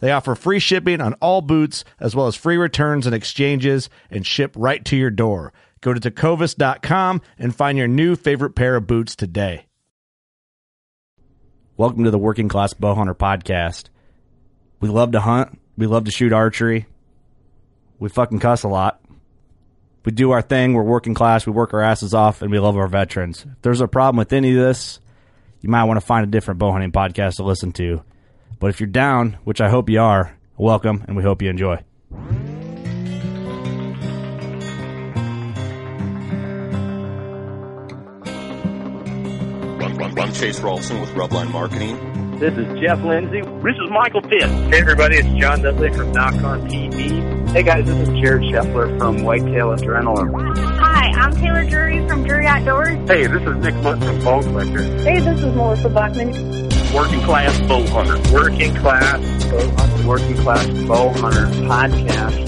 They offer free shipping on all boots, as well as free returns and exchanges, and ship right to your door. Go to tecovas.com and find your new favorite pair of boots today. Welcome to the Working Class Bowhunter podcast. We love to hunt. We love to shoot archery. We fucking cuss a lot. We do our thing. We're working class. We work our asses off, and we love our veterans. If there's a problem with any of this, you might want to find a different bowhunting podcast to listen to. But if you're down, which I hope you are, welcome, and we hope you enjoy. I'm Chase Rolfson with Rubline Marketing. This is Jeff Lindsay. This is Michael Pitt. Hey everybody, it's John Dudley from Nock On TV. Hey guys, this is Jared Scheffler from Whitetail Adrenaline. Hi, I'm Taylor Drury from Drury Outdoors. Hey, this is Nick Mundt from Bone Collector. Hey, this is Melissa Bachman. Working Class Bow Hunter. Working Class Bow Hunter. Working Class Bow Hunter Podcast.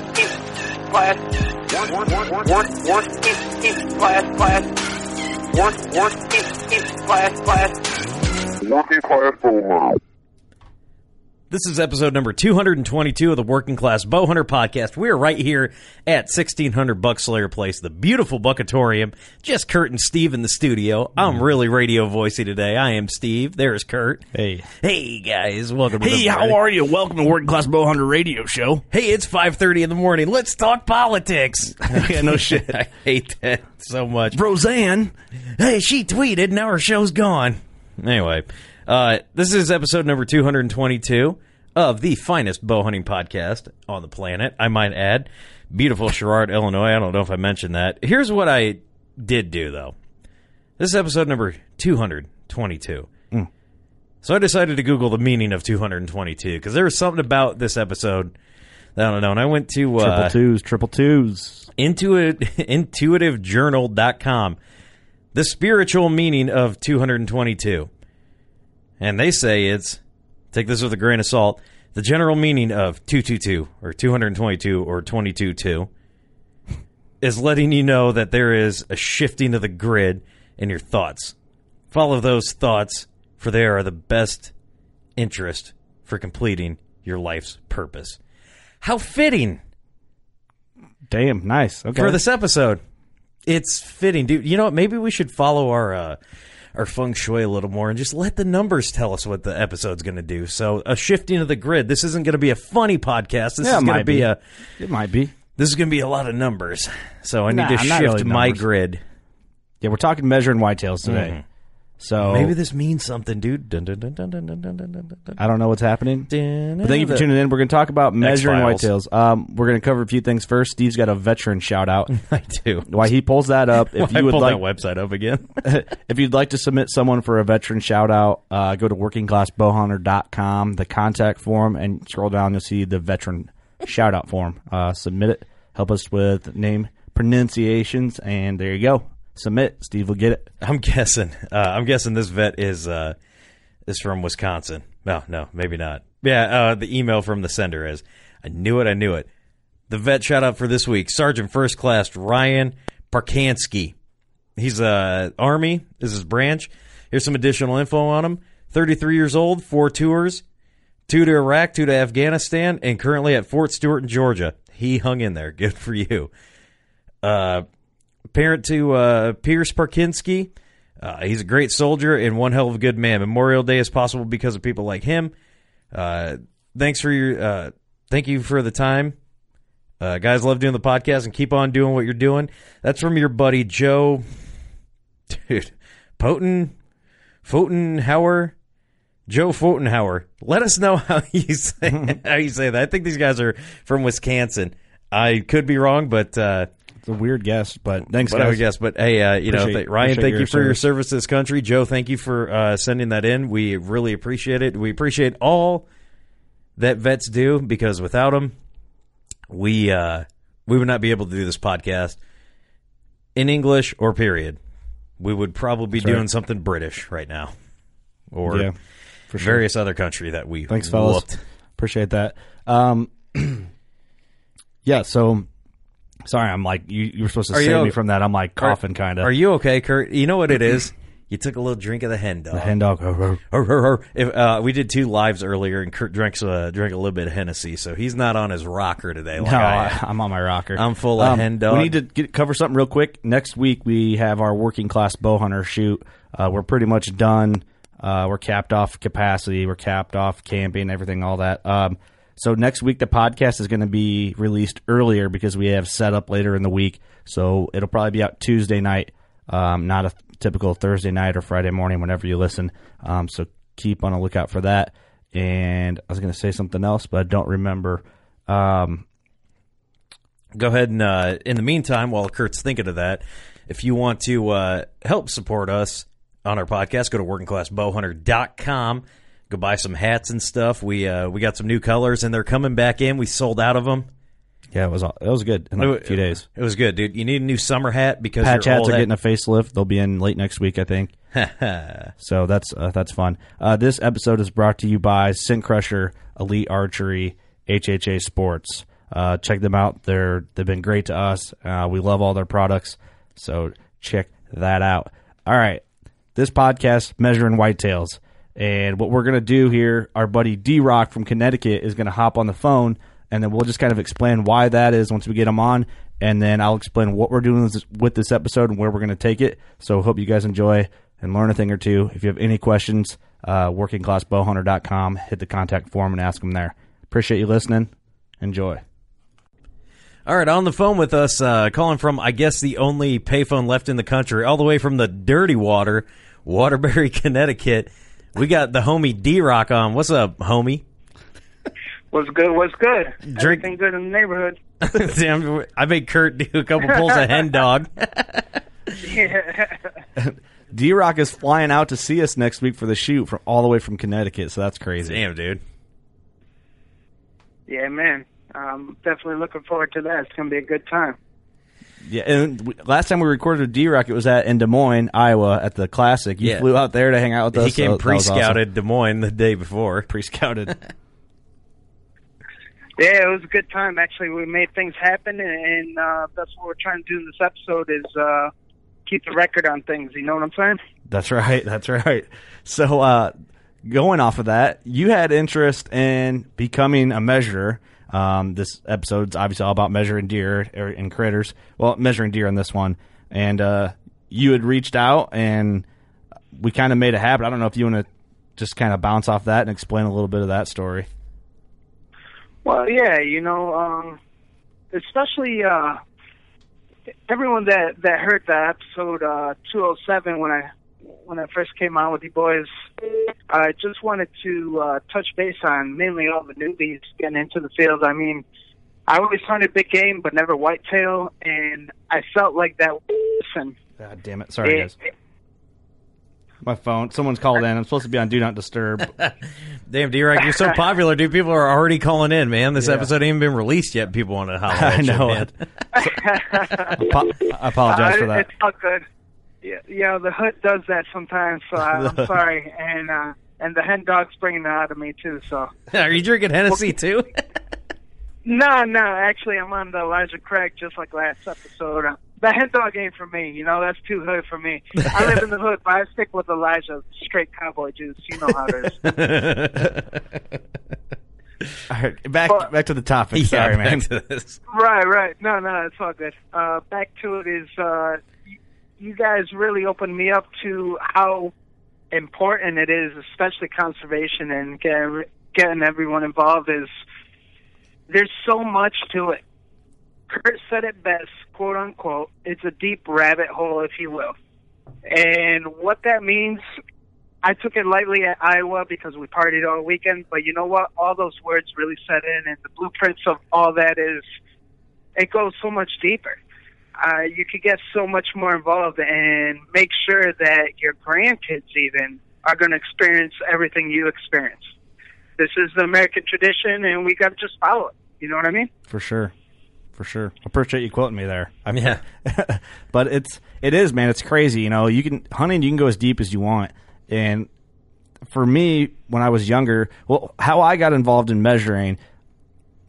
class. Work work work work class class. Work work class class. Working class bowhunter. This is episode number 222 of the Working Class Bowhunter podcast. We're right here at 1600 Buckslayer Place, the beautiful Buckatorium. Just Kurt and Steve in the studio. I'm mm-hmm. really radio voicey today. I am Steve. There's Kurt. Hey. Hey, guys. Welcome to Hey, the how are you? Welcome to Working Class Bowhunter Radio Show. Hey, it's 5.30 in the morning. Let's talk politics. yeah, no shit. I hate that so much. Roseanne. Hey, she tweeted, now her show's gone. Anyway, uh, this is episode number 222 of the finest bow hunting podcast on the planet, I might add. Beautiful Sherrard, Illinois. I don't know if I mentioned that. Here's what I did do, though. This is episode number 222. Mm. So I decided to Google the meaning of 222 because there was something about this episode that I don't know. And I went to uh, Triple twos, triple twos. Intuit, intuitivejournal.com. The spiritual meaning of 222. And they say it's, take this with a grain of salt, the general meaning of 222 or 222 or 222 is letting you know that there is a shifting of the grid in your thoughts. Follow those thoughts, for they are the best interest for completing your life's purpose. How fitting Damn, nice. Okay. for this episode. It's fitting, dude. You know what? Maybe we should follow our uh, our feng shui a little more and just let the numbers tell us what the episode's going to do. So, a shifting of the grid. This isn't going to be a funny podcast. This Yeah, is going to be, be. a. It might be. This is going to be a lot of numbers. So I need Nah, to shift really my numbers. grid. Yeah, we're talking measuring whitetails today. Mhm. So maybe this means something, dude. I don't know what's happening. But thank you for tuning in. We're going to talk about measuring whitetails. Um, we're going to cover a few things first. Steve's got a veteran shout out. I do. Why he pulls that up? If you would like that website up again, if you'd like to submit someone for a veteran shout out, uh, go to workingclassbowhunter.com, the contact form, and scroll down. You'll see the veteran shout out form. Uh, submit it. Help us with name pronunciations, and there you go. Submit. Steve will get it. I'm guessing. Uh, I'm guessing this vet is uh, is from Wisconsin. No, no, maybe not. Yeah, uh, the email from the sender is. I knew it. I knew it. The vet shout out for this week: Sergeant First Class Ryan Parkansky. He's uh, Army. This is his branch. Here's some additional info on him. 33 years old, four tours, two to Iraq, two to Afghanistan, and currently at Fort Stewart in Georgia. He hung in there. Good for you. Uh, parent to uh, Pierce Parkinski. Uh, he's a great soldier and one hell of a good man. Memorial Day is possible because of people like him. Uh, thanks for your uh, thank you for the time. Uh, guys, love doing the podcast and keep on doing what you're doing. That's from your buddy Joe, dude, Poten, Fotenhauer, Joe Fotenhauer. Let us know how you say how you say that. I think these guys are from Wisconsin. I could be wrong, but uh, It's a weird guess, but thanks, but guys. guess. But hey, uh, you know, Appreciate- th- Ryan, thank you for your service. service to this country. Joe, thank you for uh, sending that in. We really appreciate it. We appreciate all that vets do because without them, we uh, we would not be able to do this podcast in English or period. We would probably be That's right. doing something British right now, or Yeah, for sure. various other country that we Thanks, fellas. Appreciate that. Um, yeah. So sorry, I'm like you. You were supposed to Are save me from that. I'm like coughing, kind of. Are you okay, Kurt? You know what it is. You took a little drink of the hen dog. the hen dog? Hur, hur, hur. If, uh, we did two lives earlier, and Kurt drinks uh, drank a little bit of Hennessy, so he's not on his rocker today. Like no, I I, am. I'm on my rocker. I'm full of hen dog. We need to get, cover something real quick. Next week we have our working class bow hunter shoot. Uh, we're pretty much done. Uh, we're capped off capacity. We're capped off camping, everything, all that. Um, so next week the podcast is going to be released earlier because we have set up later in the week. So it'll probably be out Tuesday night, um, not a typical Thursday night or Friday morning whenever you listen. Um, so keep on a lookout for that. And I was going to say something else, but I don't remember. Um, Go ahead and, uh, in the meantime, while Kurt's thinking of that, if you want to uh, help support us on our podcast, go to workingclassbowhunter.com. Go buy some hats and stuff. We uh, we got some new colors, and they're coming back in. We sold out of them. yeah, it was it was good in like a few days. It was good, dude. You need a new summer hat because Patch hats are hat- getting a facelift. They'll be in late next week, I think. so that's uh, that's fun. Uh, this episode is brought to you by Scent Crusher, Elite Archery, HHA Sports. Uh, check them out. They're they've been great to us. Uh, we love all their products. So check that out. All right, this podcast measuring whitetails, and what we're gonna do here, our buddy D Rock from Connecticut is gonna hop on the phone, and then we'll just kind of explain why that is once we get him on, and then I'll explain what we're doing with this- episode and where we're gonna take it. So hope you guys enjoy and learn a thing or two. If you have any questions, uh, workingclassbowhunter.com, hit the contact form and ask them there. Appreciate you listening. Enjoy. All right, on the phone with us, uh, calling from, I guess, the only payphone left in the country, all the way from the dirty water, Waterbury, Connecticut. We got the homie D Rock on. What's up, homie? What's good? What's good? Drink- Everything good in the neighborhood. Damn, I made Kurt do a couple pulls of hen dog. Yeah. D Rock is flying out to see us next week for the shoot from all the way from Connecticut, so that's crazy. Damn, dude. yeah, man. I'm definitely looking forward to that. It's gonna be a good time. Yeah, and we, last time we recorded with D Rock, it was at in Des Moines, Iowa, at the Classic. You Yeah. flew out there to hang out with us. He came so that was awesome. pre-scouted Des Moines the day before. Pre-scouted. Yeah, it was a good time. Actually, we made things happen, and, and uh, that's what we're trying to do in this episode is uh, keep the record on things. You know what I'm saying? That's right. That's right. So, uh, going off of that, you had interest in becoming a measurer. Um, this episode's obviously all about measuring deer er, and critters. Well, measuring deer in this one, and uh, you had reached out, and we kind of made a habit. I don't know if you want to just kind of bounce off that and explain a little bit of that story. Well, yeah, you know, um, especially uh, everyone that that heard the episode uh, 207 when I when I first came on with you boys. I just wanted to uh, touch base on mainly all the newbies getting into the field. I mean, I always hunted big game, but never whitetail, and I felt like that. Listen, God damn it! Sorry, guys. My phone. Someone's called in. I'm supposed to be on Do Not Disturb. Damn, D-Rack, you're so popular, dude. People are already calling in, man. This yeah. episode ain't even been released yet. People want to holler I know you, man. I apologize uh, for that. It's all good. Yeah, yeah, the hood does that sometimes, so I'm sorry. And uh, and the hen dog's bringing it out of me too. So are you drinking Hennessy too? no, no. Actually, I'm on the Elijah Craig, just like last episode. The hen dog ain't for me. You know, that's too hood for me. I live in the hood, but I stick with Elijah, straight cowboy juice. You know how it is. All right, back but, back to the topic. Yeah, Sorry, man. man. Right, right. No, no, it's all good. Uh, back to it is uh, you guys really opened me up to how important it is, especially conservation and getting, everyone involved. Is there's so much to it. Kurt said it best, quote unquote. It's a deep rabbit hole, if you will. And what that means, I took it lightly at Iowa because we partied all weekend. But you know what? All those words really set in, and the blueprints of all that is, it goes so much deeper. Uh, you could get so much more involved and make sure that your grandkids even are going to experience everything you experience. This is the American tradition, and we got to just follow it. You know what I mean? For sure for sure. I appreciate you quoting me there. I mean, yeah. but it's it is man. It's crazy. You know, you can hunting. You can go as deep as you want. And for me, when I was younger, well, how I got involved in measuring,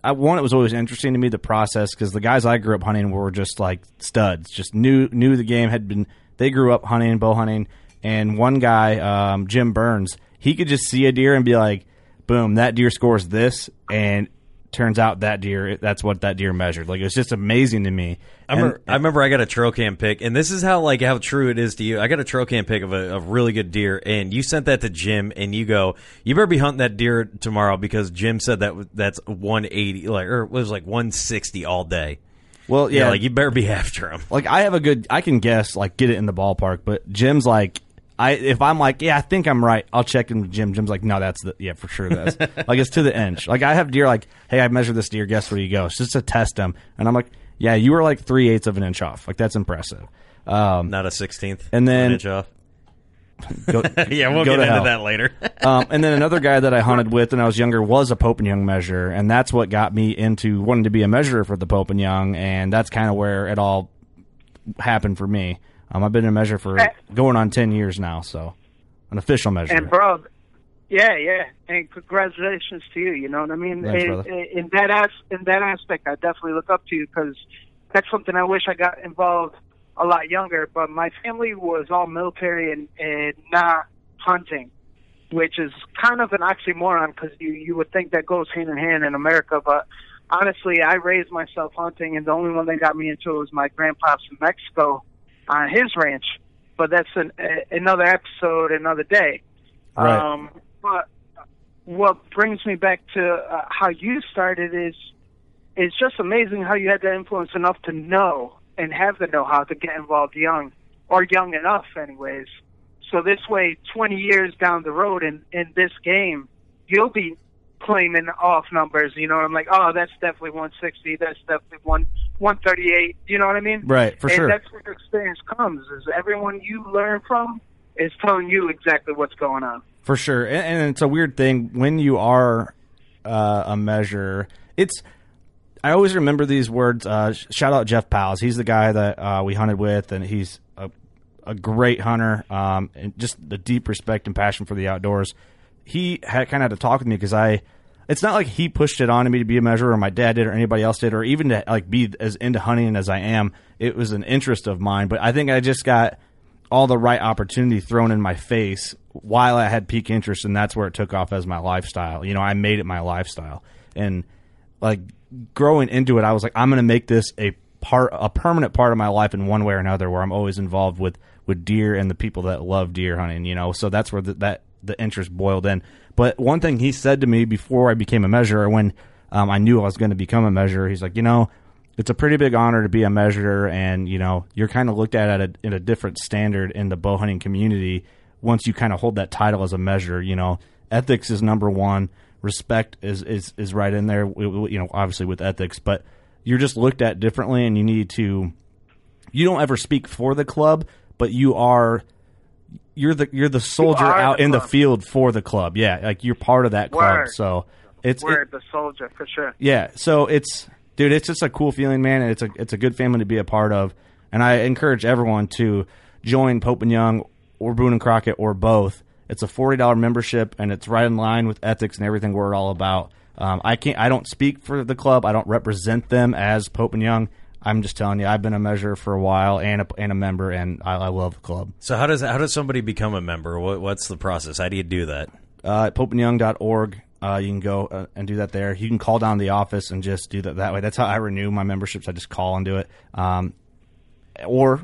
I one it was always interesting to me the process because the guys I grew up hunting were just like studs, just knew knew the game had been. They grew up hunting, bow hunting, and one guy, um, Jim Burns, he could just see a deer and be like, "Boom, that deer scores this," and turns out that deer that's what that deer measured. Like it was just amazing to me. I remember, and, I remember I got a trail cam pic and this is how like how true it is to you. I got a trail cam pic of a, a really good deer and you sent that to Jim and you go you better be hunting that deer tomorrow because Jim said that that's 180 like or it was like 160 all day. Well yeah, yeah. like you better be after him. Like I have a good I can guess like get it in the ballpark but Jim's like I if I'm like, yeah, I think I'm right, I'll check in with Jim. Jim's like, no, that's the yeah for sure. That's like it's to the inch. Like I have deer like, hey, I measured this deer. Guess where you go? It's just to test them, and I'm like, yeah, you were like three eighths of an inch off. Like that's impressive. Um, Not a sixteenth. And then inch off. Go, yeah, we'll get into hell. that later. um, and then another guy that I hunted with when I was younger was a Pope and Young measurer, and that's what got me into wanting to be a measurer for the Pope and Young, and that's kind of where it all happened for me. Um, I've been a measure for going on ten years now, so an official measure. And bro, yeah, yeah, and congratulations to you. You know what I mean? Thanks, in, in, that as in that aspect, I definitely look up to you because that's something I wish I got involved a lot younger. But my family was all military and, and not hunting, which is kind of an oxymoron because you you would think that goes hand in hand in America, but honestly, I raised myself hunting, and the only one that got me into it was my grandpa's in Mexico on his ranch but that's an, a, another episode, another day. Right. Um, but what brings me back to uh, how you started is is just amazing how you had that influence enough to know and have the know-how to get involved young or young enough anyways so this way 20 years down the road in in this game you'll be claiming off numbers. You know, I'm like, oh, that's definitely 160. That's definitely one 138. You know what I mean? Right, for and sure. That's where experience comes. Is everyone you learn from is telling you exactly what's going on. For sure, and, and it's a weird thing when you are uh, a measure. It's I always remember these words. Uh, shout out Jeff Powell. He's the guy that uh, we hunted with, and he's a, a great hunter. Um, and just the deep respect and passion for the outdoors he had kind of had to talk with me because I. It's not like he pushed it on me to be a measurer, or my dad did, or anybody else did, or even to like be as into hunting as I am. It was an interest of mine, but I think I just got all the right opportunity thrown in my face while I had peak interest, and that's where it took off as my lifestyle. You know, I made it my lifestyle, and like growing into it, I was like, I'm going to make this a part, a permanent part of my life in one way or another, where I'm always involved with with deer and the people that love deer hunting. You know, so that's where the, that the interest boiled in. But one thing he said to me before I became a measurer, when um, I knew I was going to become a measurer, he's like, you know, it's a pretty big honor to be a measurer, and you know, you're kind of looked at at a, in a different standard in the bow hunting community once you kind of hold that title as a measure. You know, ethics is number one. Respect is is is right in there. You know, obviously with ethics, but you're just looked at differently, and you need to. You don't ever speak for the club, but you are you're the you're the soldier out the in the field for the club. Yeah, like you're part of that club. Word. So it's We're it- the soldier for sure. yeah. So it's dude, it's just a cool feeling, man, and it's a it's a good family to be a part of. And I encourage everyone to join Pope and Young or Boone and Crockett or both. It's a forty dollar membership, and it's right in line with ethics and everything we're all about. Um, I can't. I don't speak for the club. I don't represent them as Pope and Young. I'm just telling you, I've been a measure for a while and a, and a member, and I, I love the club. So how does how does somebody become a member? What, what's the process? How do you do that? uh, at popeandyoung.org. Uh, you can go uh, and do that there. You can call down the office and just do that that way. That's how I renew my memberships. I just call and do it. Um, or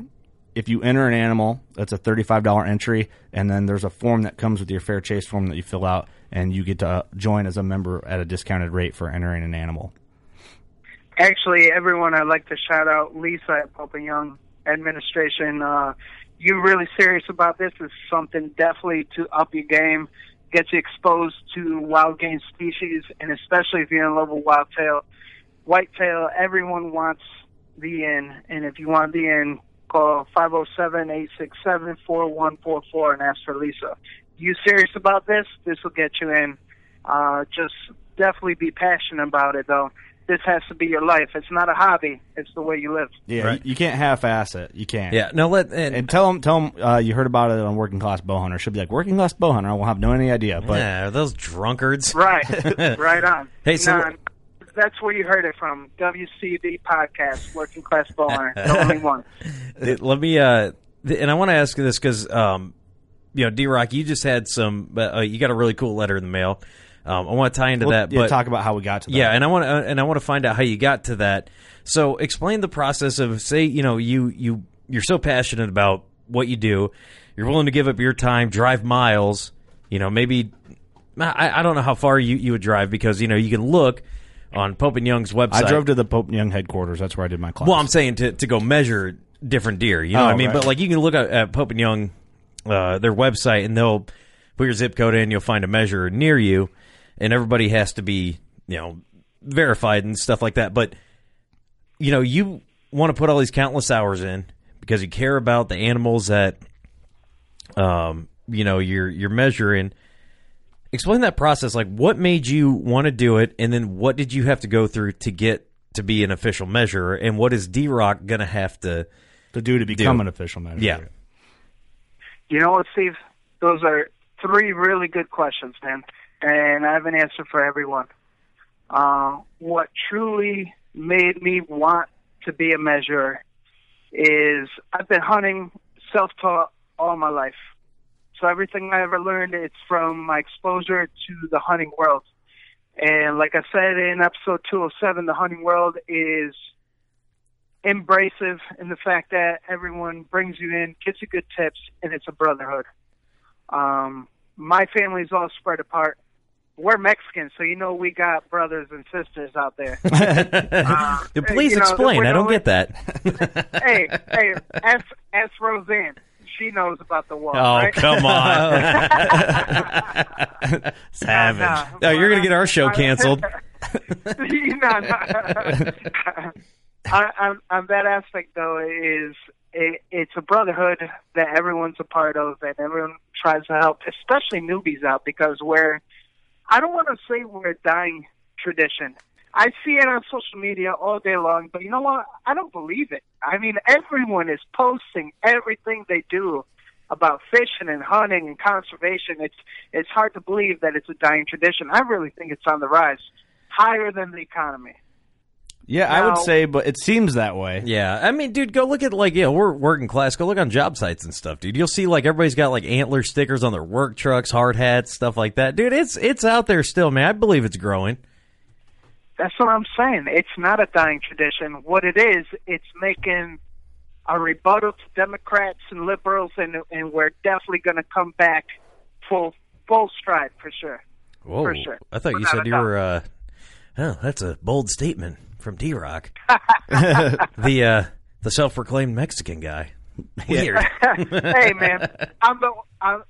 if you enter an animal, that's a thirty-five dollar entry, and then there's a form that comes with your Fair Chase form that you fill out, and you get to join as a member at a discounted rate for entering an animal. Actually, everyone, I'd like to shout out Lisa at Pope and Young administration. Uh, you're really serious about this. It's something definitely to up your game, get you exposed to wild game species, and especially if you're in love with whitetail. Whitetail, everyone wants the in, and if you want the in, call 507-867-4144 and ask for Lisa. You serious about this? This will get you in. Uh, just definitely be passionate about it, though. This has to be your life. It's not a hobby. It's the way you live. Yeah, you, you can't half-ass it. You can't. Yeah. No, let and, And tell them, tell them uh, you heard about it on Working Class Bowhunter. Should be like Working Class Bowhunter. I will have no any idea, but yeah, are those drunkards. Right. right on. Hey, so- Nah, that's where you heard it from. WCB podcast, Working Class Bowhunter, the only one. Let me uh and i want to ask you this because um you know d-rock you just had some uh, you got a really cool letter in the mail um i want to tie into We'll- that yeah, but talk about how we got to that. yeah and i want to uh, and i want to find out how you got to that so explain the process of say you know you you you're so passionate about what you do you're willing to give up your time drive miles you know maybe i, I don't know how far you, you would drive because you know you can look on pope and young's website I drove to the Pope and Young headquarters. That's where I did my class. well, I'm saying to, to go measure different deer. You know Oh, what I mean? right. But like you can look at, at Pope and Young, uh, their website, and they'll put your zip code in. You'll find a measure near you, and everybody has to be you know verified and stuff like that. But you know you want to put all these countless hours in because you care about the animals that um you know you're you're measuring. Explain that process. Like, what made you want to do it, and then what did you have to go through to get to be an official measurer, and what is D Rock gonna have to to do to become do? an official measure. Yeah, You know what, Steve? Those are three really good questions, man. And I have an answer for everyone. Uh, what truly made me want to be a measurer is I've been hunting self taught all my life. So everything I ever learned, it's from my exposure to the hunting world. And like I said in episode 207, the hunting world is embracive in the fact that everyone brings you in, gives you good tips, and it's a brotherhood. Um, my family's all spread apart. We're Mexican, so you know we got brothers and sisters out there. Uh, Please you know, explain. I don't get that. hey, hey, ask, ask Roseanne. She knows about the wall. Oh, right? come on. Savage. Nah, No, you're gonna get our show canceled. no, no. I, on, on that aspect, though, is it, it's a brotherhood that everyone's a part of, and everyone tries to help, especially newbies out, because we're I don't want to say we're a dying tradition. I see it on social media all day long, but you know what? I don't believe it. I mean, everyone is posting everything they do about fishing and hunting and conservation. It's it's hard to believe that it's a dying tradition. I really think it's on the rise, higher than the economy. Yeah, I would Now- say, but it seems that way. Yeah, I mean, dude, go look at like, yeah, we're working class. Go look on job sites and stuff, dude. You'll see like everybody's got like antler stickers on their work trucks, hard hats, stuff like that, dude. It's it's out there still, man. I believe it's growing. That's what I'm saying. It's not a dying tradition. What it is, it's making a rebuttal to Democrats and liberals, and and we're definitely going to come back full full stride for sure. Whoa, For sure. I thought you Without said a you doubt. were. uh Oh, that's a bold statement from D Rock, the uh the self-proclaimed Mexican guy. Weird. hey man, I'm the I'm,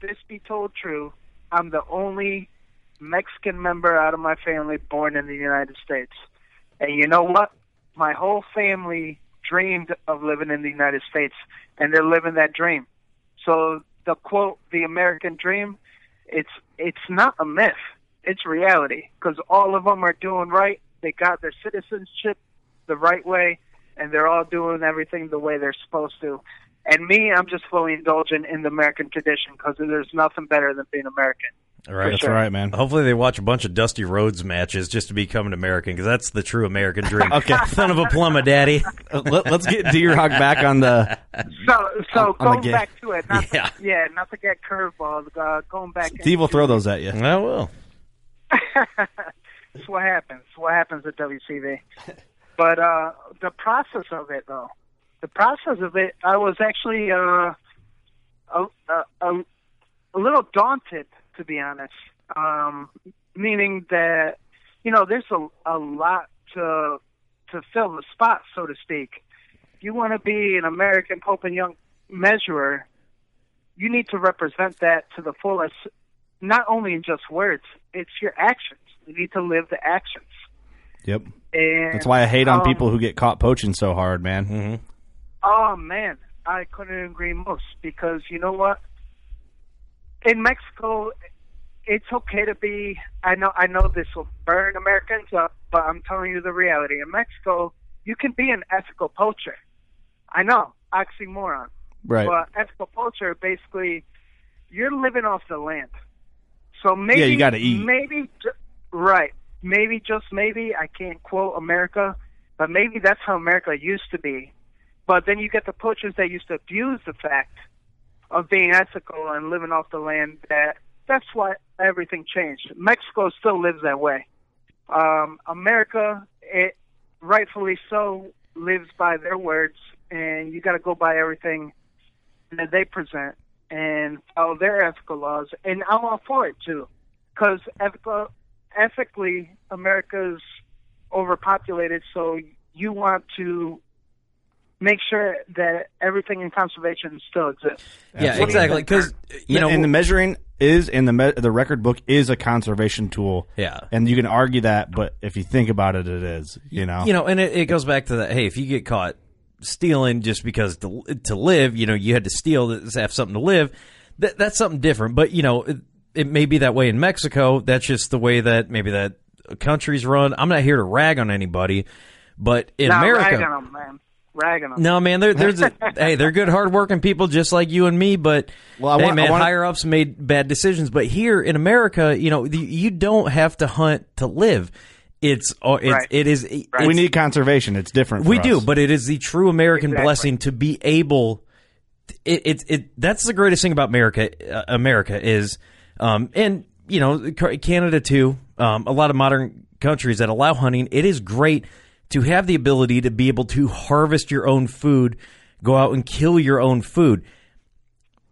this be told true, I'm the only Mexican member out of my family born in the United States. And you know what? My whole family dreamed of living in the United States, and they're living that dream. So the quote, "the American dream," it's it's not a myth. It's reality because all of them are doing right. They got their citizenship the right way, and they're all doing everything the way they're supposed to. And me, I'm just fully indulgent in the American tradition because there's nothing better than being American. All right, That's right, man. Hopefully, they watch a bunch of Dusty Rhodes matches just to become an American because that's the true American dream. Okay. son of a plumber, daddy. Let, us get D Rock back on the. So, so On- on going game. back to it, not Yeah. to, yeah, not to get curveballs. Uh, going back, Steve will throw those at you. I will. That's what happens. What happens at WCB. But uh, the process of it, though, the process of it, I was actually uh, a, a, a, a little daunted, to be honest. Um, meaning that, you know, there's a, a lot to to fill the spot, so to speak. If you want to be an American Pope and Young measurer, you need to represent that to the fullest, not only in just words, it's your actions. You need to live the actions. Yep. And That's why I hate on um, people who get caught poaching so hard, man. Mm-hmm. Oh man, I couldn't agree most because you know what? In Mexico, it's okay to be. I know, I know this will burn Americans up, but I'm telling you the reality. In Mexico, you can be an ethical poacher. I know, oxymoron. Right. But ethical poacher, basically, you're living off the land. So maybe Yeah, you gotta eat. Maybe right. Maybe just maybe I can't quote America, but maybe that's how America used to be. But then you get the poachers that used to abuse the fact of being ethical and living off the land. That that's why everything changed. Mexico still lives that way. Um, America, it rightfully so, lives by their words, and you got to go by everything that they present and follow their ethical laws. And I'm all for it too, because ethical, ethically, America's overpopulated, so you want to make sure that everything in conservation still exists. Yeah, What exactly. Because you know, and the measuring is in the me- the record book is a conservation tool. Yeah. and you can argue that, but if you think about it, it is. You know, you know, and it, it goes back to that. Hey, if you get caught stealing just because to to live, you know, you had to steal to have something to live. That that's something different. But you know, it, it may be that way in Mexico. That's just the way that maybe that countries run. I'm not here to rag on anybody, but in Nah, America, rag on 'em, man. Rag them. no, man, there, there's a hey, they're good, hardworking people just like you and me. But Well, I hey, want- I man, wanna- higher ups made bad decisions. But here in America, you know, the, you don't have to hunt to live. It's, oh, it's Right. it is. we it's- need conservation. It's different. we for do, but it is the true American Exactly. blessing to be able. It, it, it that's the greatest thing about America. Uh, America is, um, and you know, Canada too. Um, a lot of modern countries that allow hunting. It is great to have the ability to be able to harvest your own food, go out and kill your own food.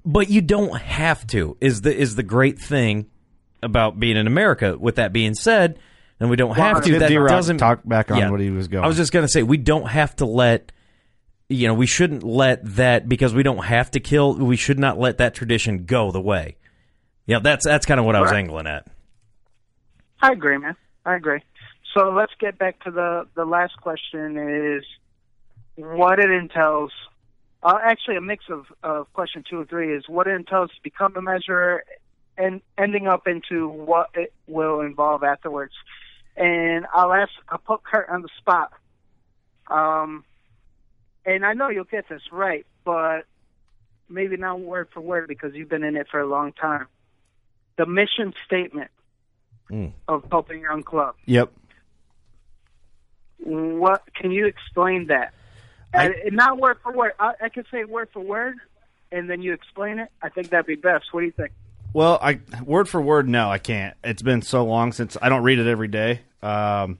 But you don't have to. Is the is the great thing about being in America. With that being said, and we don't have to. That D-Rock doesn't talk back on Yeah. what he was going. I was just going to say we don't have to let you know we shouldn't let that because we don't have to kill. We should not let that tradition go the way. Yeah, that's that's kind of what I was angling at. I agree, man. I agree. So let's get back to the the last question: is what it entails. Uh, actually, a mix of, of question two and three is what it entails to become a measurer, and ending up into what it will involve afterwards. And I'll ask, I'll put Kurt on the spot. Um, and I know you'll get this right, but maybe not word for word because you've been in it for a long time. The mission statement of Pope and Young Club. Yep. What can you explain that? I- not word for word. I, I can say word for word, and then you explain it. I think that'd be best. What do you think? Well, I word for word, no, I can't. It's been so long since I don't read it every day. Um,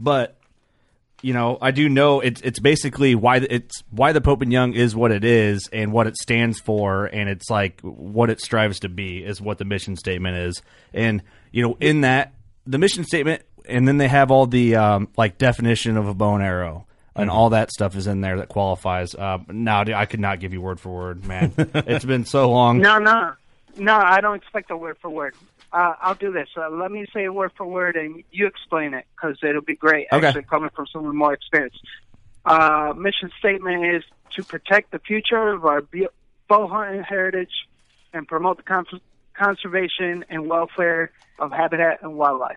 but you know, I do know it's it's basically why the, it's why the Pope and Young is what it is and what it stands for, and it's like what it strives to be is what the mission statement is. And you know, in that the mission statement, and then they have all the um, like definition of a bow and arrow. And Mhm. all that stuff is in there that qualifies. Uh, now, I could not give you word for word, man. it's been so long. No, no. No, I don't expect a word for word. Uh, I'll do this. Uh, let me say a word for word, and you explain it because it'll be great. Okay. Actually, coming from someone more experienced. Uh, mission statement is to protect the future of our bow hunting heritage and promote the cons- conservation and welfare of habitat and wildlife.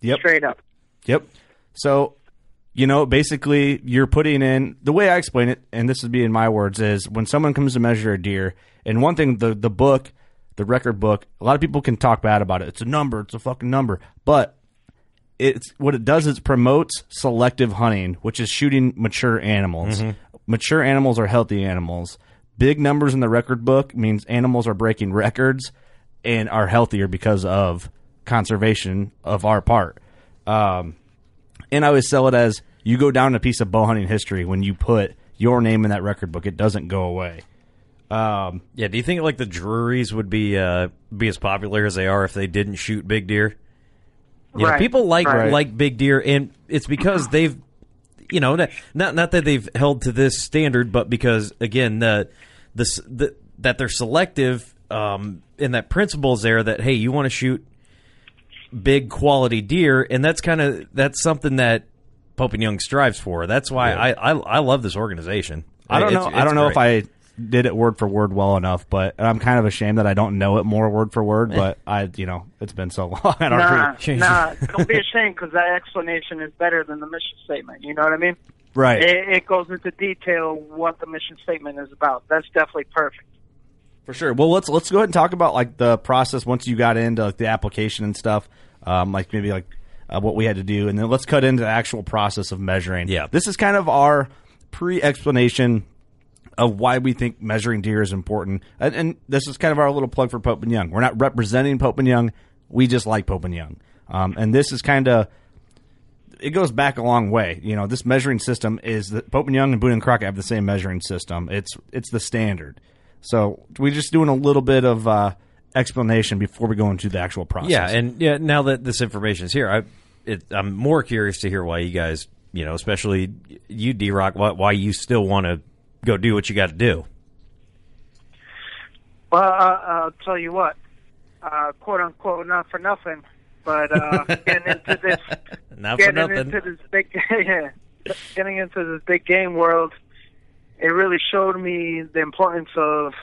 Yep. Straight up. Yep. So, you know, basically, you're putting in the way I explain it, and this would be in my words, is when someone comes to measure a deer, and one thing, the the book, the record book, a lot of people can talk bad about it. It's a number. It's a fucking number. But it's what it does is promotes selective hunting, which is shooting mature animals. Mature animals are healthy animals. Big numbers in the record book means animals are breaking records and are healthier because of conservation of our part. Um, and I always sell it as you go down a piece of bow hunting history when you put your name in that record book. It doesn't go away. Um, Yeah, do you think like the Drury's would be uh, be as popular as they are if they didn't shoot big deer? You know, people like right. like big deer, and it's because they've, you know, not not not that they've held to this standard, but because again, the this the, that they're selective, um, and that principles there that hey, you want to shoot big quality deer, and that's kind of that's something that Pope and Young strives for. That's why I, I I love this organization. I don't It's- know. I don't know great. if I did it word for word well enough, but I'm kind of ashamed that I don't know it more word for word. But I, you know, it's been so long. I don't Nah, really- nah, don't be ashamed because that explanation is better than the mission statement. You know what I mean? Right. It, it goes into detail what the mission statement is about. That's definitely perfect. For sure. Well, let's let's go ahead and talk about like the process once you got into like the application and stuff. Um, like maybe like uh, what we had to do, and then let's cut into the actual process of measuring. Yeah. This is kind of our pre-explanation of why we think measuring deer is important, and, and this is kind of our little plug for Pope and Young. We're not representing Pope and Young. We just like Pope and Young, um, and this is kind of it goes back a long way. You know, this measuring system is that Pope and Young and Boone and Crockett have the same measuring system. It's it's the standard. So we're just doing a little bit of uh, explanation before we go into the actual process. Yeah, and yeah, now that this information is here, I it, I'm more curious to hear why you guys, you know, especially you, D Rock, why, why you still want to go do what you got to do. Well, uh, I'll tell you what, uh, quote unquote, not for nothing, but uh, getting into this, Not getting into this big, yeah, getting into this big game world, it really showed me the importance of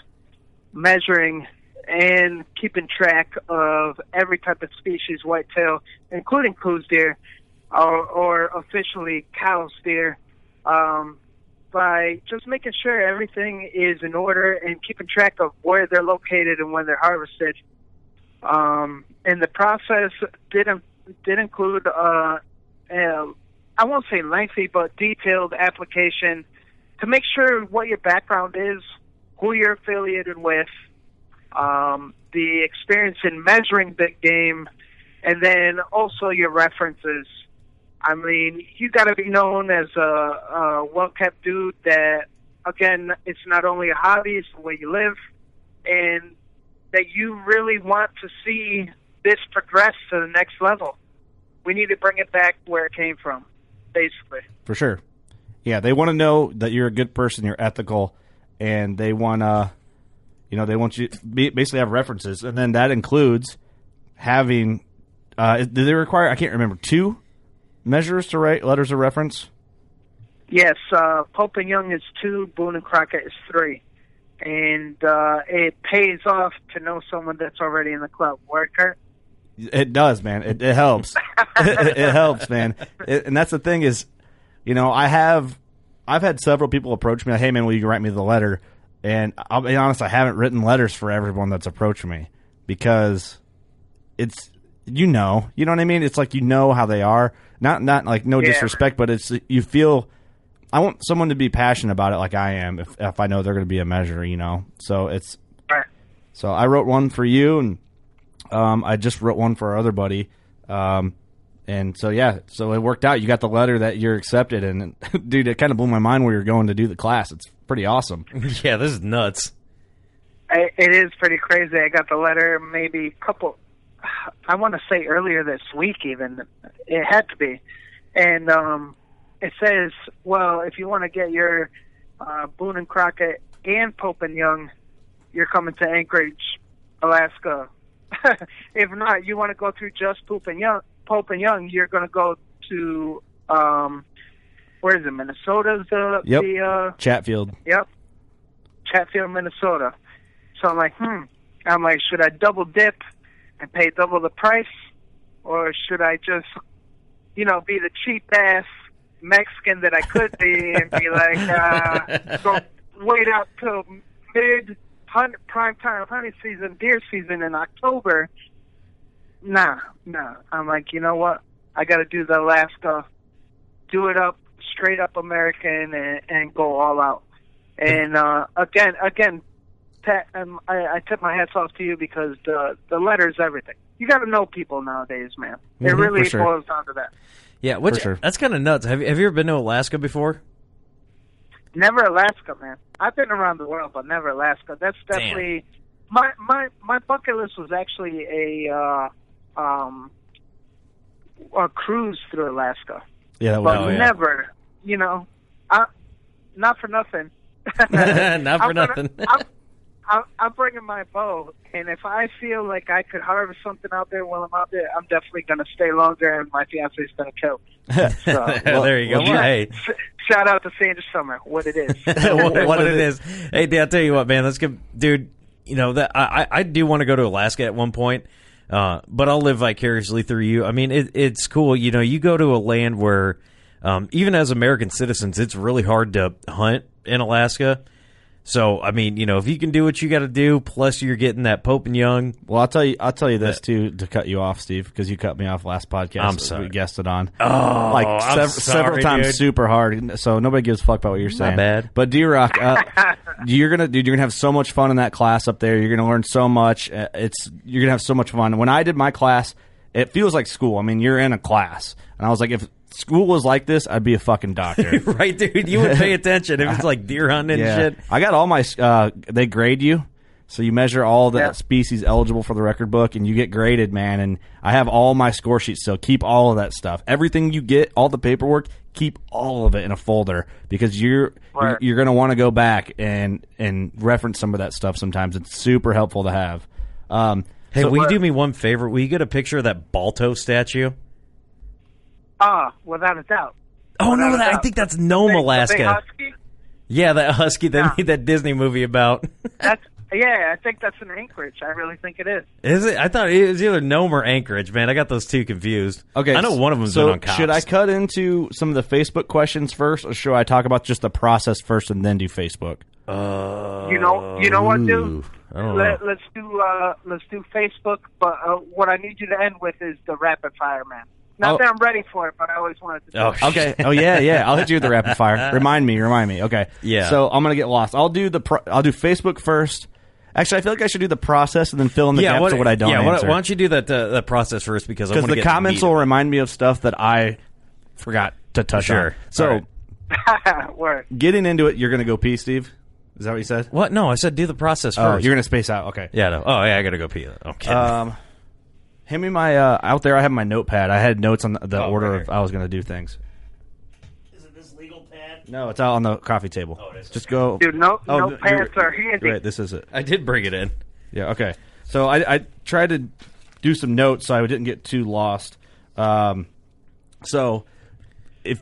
measuring and keeping track of every type of species whitetail, including Coues deer, or, or officially Coues deer, um, by just making sure everything is in order and keeping track of where they're located and when they're harvested. Um, and the process did did include uh, uh, I won't say lengthy, but detailed application to make sure what your background is, who you're affiliated with, um, the experience in measuring big game, and then also your references. I mean, you got to be known as a, a well-kept dude that, again, it's not only a hobby, it's the way you live, and that you really want to see this progress to the next level. We need to bring it back where it came from, basically. for sure. Yeah, they want to know that you're a good person, you're ethical, and they want to, you know, they want you basically have references, and then that includes having. Uh, do they require? I can't remember two measures to write letters of reference. Yes, uh, Pope and Young is two, Boone and Crockett is three. And uh, it pays off to know someone that's already in the club. worker. It does, man. It, it helps. it, it helps, man. It, and that's the thing is, you know, I have, I've had several people approach me. Like, hey, man, will you write me the letter? And I'll be honest, I haven't written letters for everyone that's approached me because it's, you know, you know what I mean. It's like you know how they are. Not, not like no Yeah. disrespect, but it's you feel. I want someone to be passionate about it, like I am. If if I know they're going to be a measure, you know. So it's Right. so I wrote one for you, and um, I just wrote one for our other buddy. Um, and so yeah, so it worked out. You got the letter that you're accepted, and dude, it kind of blew my mind where you're going to do the class. It's pretty awesome. yeah, this is nuts. I, it is pretty crazy. I got the letter maybe a couple, I want to say earlier this week even. It had to be. And um, it says, well, if you want to get your uh, Boone and Crockett and Pope and Young you're coming to Anchorage, Alaska. if not, you want to go through just Pope and Young, Pope and Young, you're going to go to um, where is it? Minnesota's the Yep. the uh, Chatfield. Yep. Chatfield, Minnesota. So I'm like, hmm. I'm like, should I double dip and pay double the price, or should I just, you know, be the cheap ass Mexican that I could be and be like, uh, go wait out till mid hunt, prime time hunting season, deer season in October? Nah, nah. I'm like, you know what? I got to do the last Alaska, do it up straight up American and, and go all out. And uh, again, again, Pat, um, I, I tip my hats off to you because the the letter's everything. You got to know people nowadays, man. It Mhm, really for sure. boils down to that. Yeah, which sure. that's kind of nuts. Have you, have you ever been to Alaska before? Never Alaska, man. I've been around the world, but never Alaska. That's definitely my my my bucket list was actually a uh, um a cruise through Alaska. Yeah, that Oh, was but never, you know, I, not for nothing. Not for I'm gonna- nothing. I'm, I'm, I'm bringing my bow, and if I feel like I could harvest something out there while I'm out there, I'm definitely going to stay longer, and my fiance's going to kill. me. So, there you go. well, Well, hey, shout out to Sandra Summer. What it is. what, what it is. Hey, I'll tell you what, man. Let's get, dude. You know that I I I do want to go to Alaska at one point, uh, but I'll live vicariously through you. I mean, it, it's cool. You know, you go to a land where, um, even as American citizens, it's really hard to hunt in Alaska. So, I mean, you know, if you can do what you got to do, plus you're getting that Pope and Young. Well, I'll tell you. I'll tell you this too to cut you off, Steve, because you cut me off last podcast. I'm that sorry. We guested on. Oh, like I'm sev- several sorry, times, dude. super hard. So nobody gives a fuck about what you're saying. bad. But D Rock, uh, you're gonna dude, you're gonna have so much fun in that class up there. You're gonna learn so much. Uh, It's you're gonna have so much fun. When I did my class, it feels like school. I mean, you're in a class, and I was like, if school was like this, I'd be a fucking doctor. right, dude? You would pay attention if it's like deer hunting and shit. I got all my. Uh, they grade you, so you measure all the Yeah. species eligible for the record book, and you get graded, man. And I have all my score sheets still. Keep all of that stuff. Everything you get, all the paperwork, keep all of it in a folder because you're you're, Right. you're going to want to go back and and reference some of that stuff. Sometimes it's super helpful to have. Um, Hey, so- will you do me one favor? Will you get a picture of that Balto statue? Ah, without a doubt. Oh no, Without a that, I think that's Nome, The big- the Alaska. husky? Yeah, that husky they Yeah. made that Disney movie about. That's yeah. I think that's in Anchorage. I really think it is. Is it? I thought it was either Nome or Anchorage. Man, I got those two confused. Okay, I know one of them's so been on cops. Should I cut into some of the Facebook questions first, or should I talk about just the process first and then do Facebook? Uh, You know, you know what, dude? Don't Let, know. let's do uh, let's do Facebook. But uh, what I need you to end with is the rapid fire, man. Not Oh. that I'm ready for it, but I always wanted to. Do Oh, it. Okay. Oh yeah, yeah. I'll hit you with the rapid fire. Remind me. Remind me. Okay. Yeah. So I'm gonna get lost. I'll do the. Pro- I'll do Facebook first. Actually, I feel like I should do the process and then fill in the yeah, gaps what, of what I don't yeah, why- answer. why don't you do that uh, that process first because Because the get comments will remind me of stuff that I forgot to touch Sure. on. So All right. Word. getting into it, you're gonna go pee, Steve. Is that what you said? What? No, I said do the process Oh, first. you're gonna space out. Okay. yeah, no. Oh, yeah, I gotta go pee. I'm. Um, hand me my uh, out there. I have my notepad. I had notes on the, the Oh, order right of here. I was going to do things. Is it this legal pad? No, it's out on the coffee table. Oh, it is. Just go. Dude, no, Oh, no you're- pants are handy. Right, this is it. I did bring it in. Yeah. Okay. So I, I tried to do some notes so I didn't get too lost. Um, so if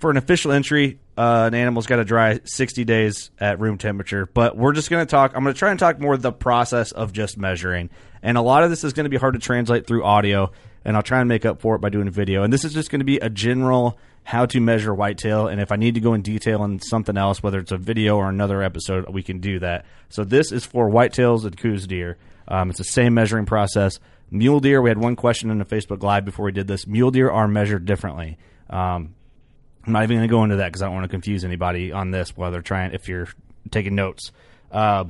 for an official entry, uh, an animal's got to dry 60 days at room temperature. But we're just going to talk. I'm going to try and talk more the process of just measuring, and a lot of this is going to be hard to translate through audio. And I'll try and make up for it by doing a video. And this is just going to be a general how to measure whitetail. And if I need to go in detail on something else, whether it's a video or another episode, we can do that. So this is for whitetails and Coues deer. Um, it's the same measuring process. Mule deer, we had one question in the Facebook Live before we did this. Mule deer are measured differently. Um, I'm not even going to go into that because I don't want to confuse anybody on this while they're trying. If you're taking notes, uh,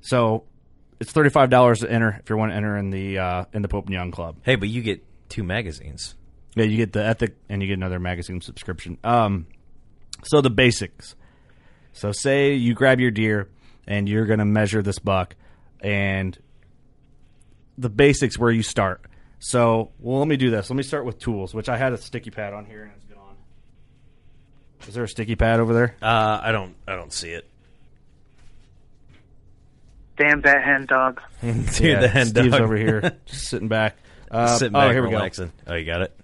so it's thirty five dollars to enter if you want to enter in the uh, in the Pope and Young Club. Hey, but you get two magazines. Yeah, you get the Ethic and you get another magazine subscription. Um, so the basics. So say you grab your deer and you're going to measure this buck, and the basics where you start. So, well, let me do this. Let me start with tools, which I had a sticky pad on here and it's gone. Is there a sticky pad over there? Uh, I don't. I don't see it. Damn that hen dog. Dude, Yeah, the hen Steve's dog. over here, just sitting back. Uh, Sitting oh, back, here we go. Oh, you got it.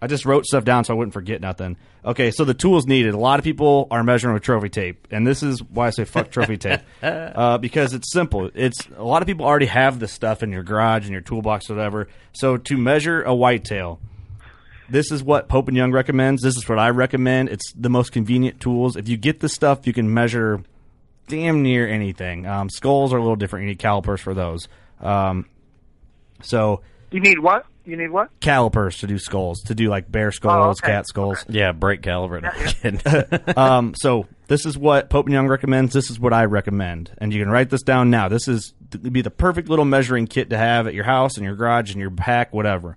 I just wrote stuff down so I wouldn't forget nothing. Okay, so the tools needed. A lot of people are measuring with trophy tape, and this is why I say fuck trophy tape uh, because it's simple. It's a lot of people already have this stuff in your garage, in your toolbox, whatever. So to measure a whitetail, this is what Pope and Young recommends. This is what I recommend. It's the most convenient tools. If you get this stuff, you can measure damn near anything. Um, skulls are a little different. You need calipers for those. Um, so You need what? You need what? calipers to do skulls, to do like bear skulls, okay. cat skulls. Yeah, break caliber. No, I'm kidding. um, so this is what Pope and Young recommends. This is what I recommend, and you can write this down now. This is to be the perfect little measuring kit to have at your house, in your garage, in your pack, whatever.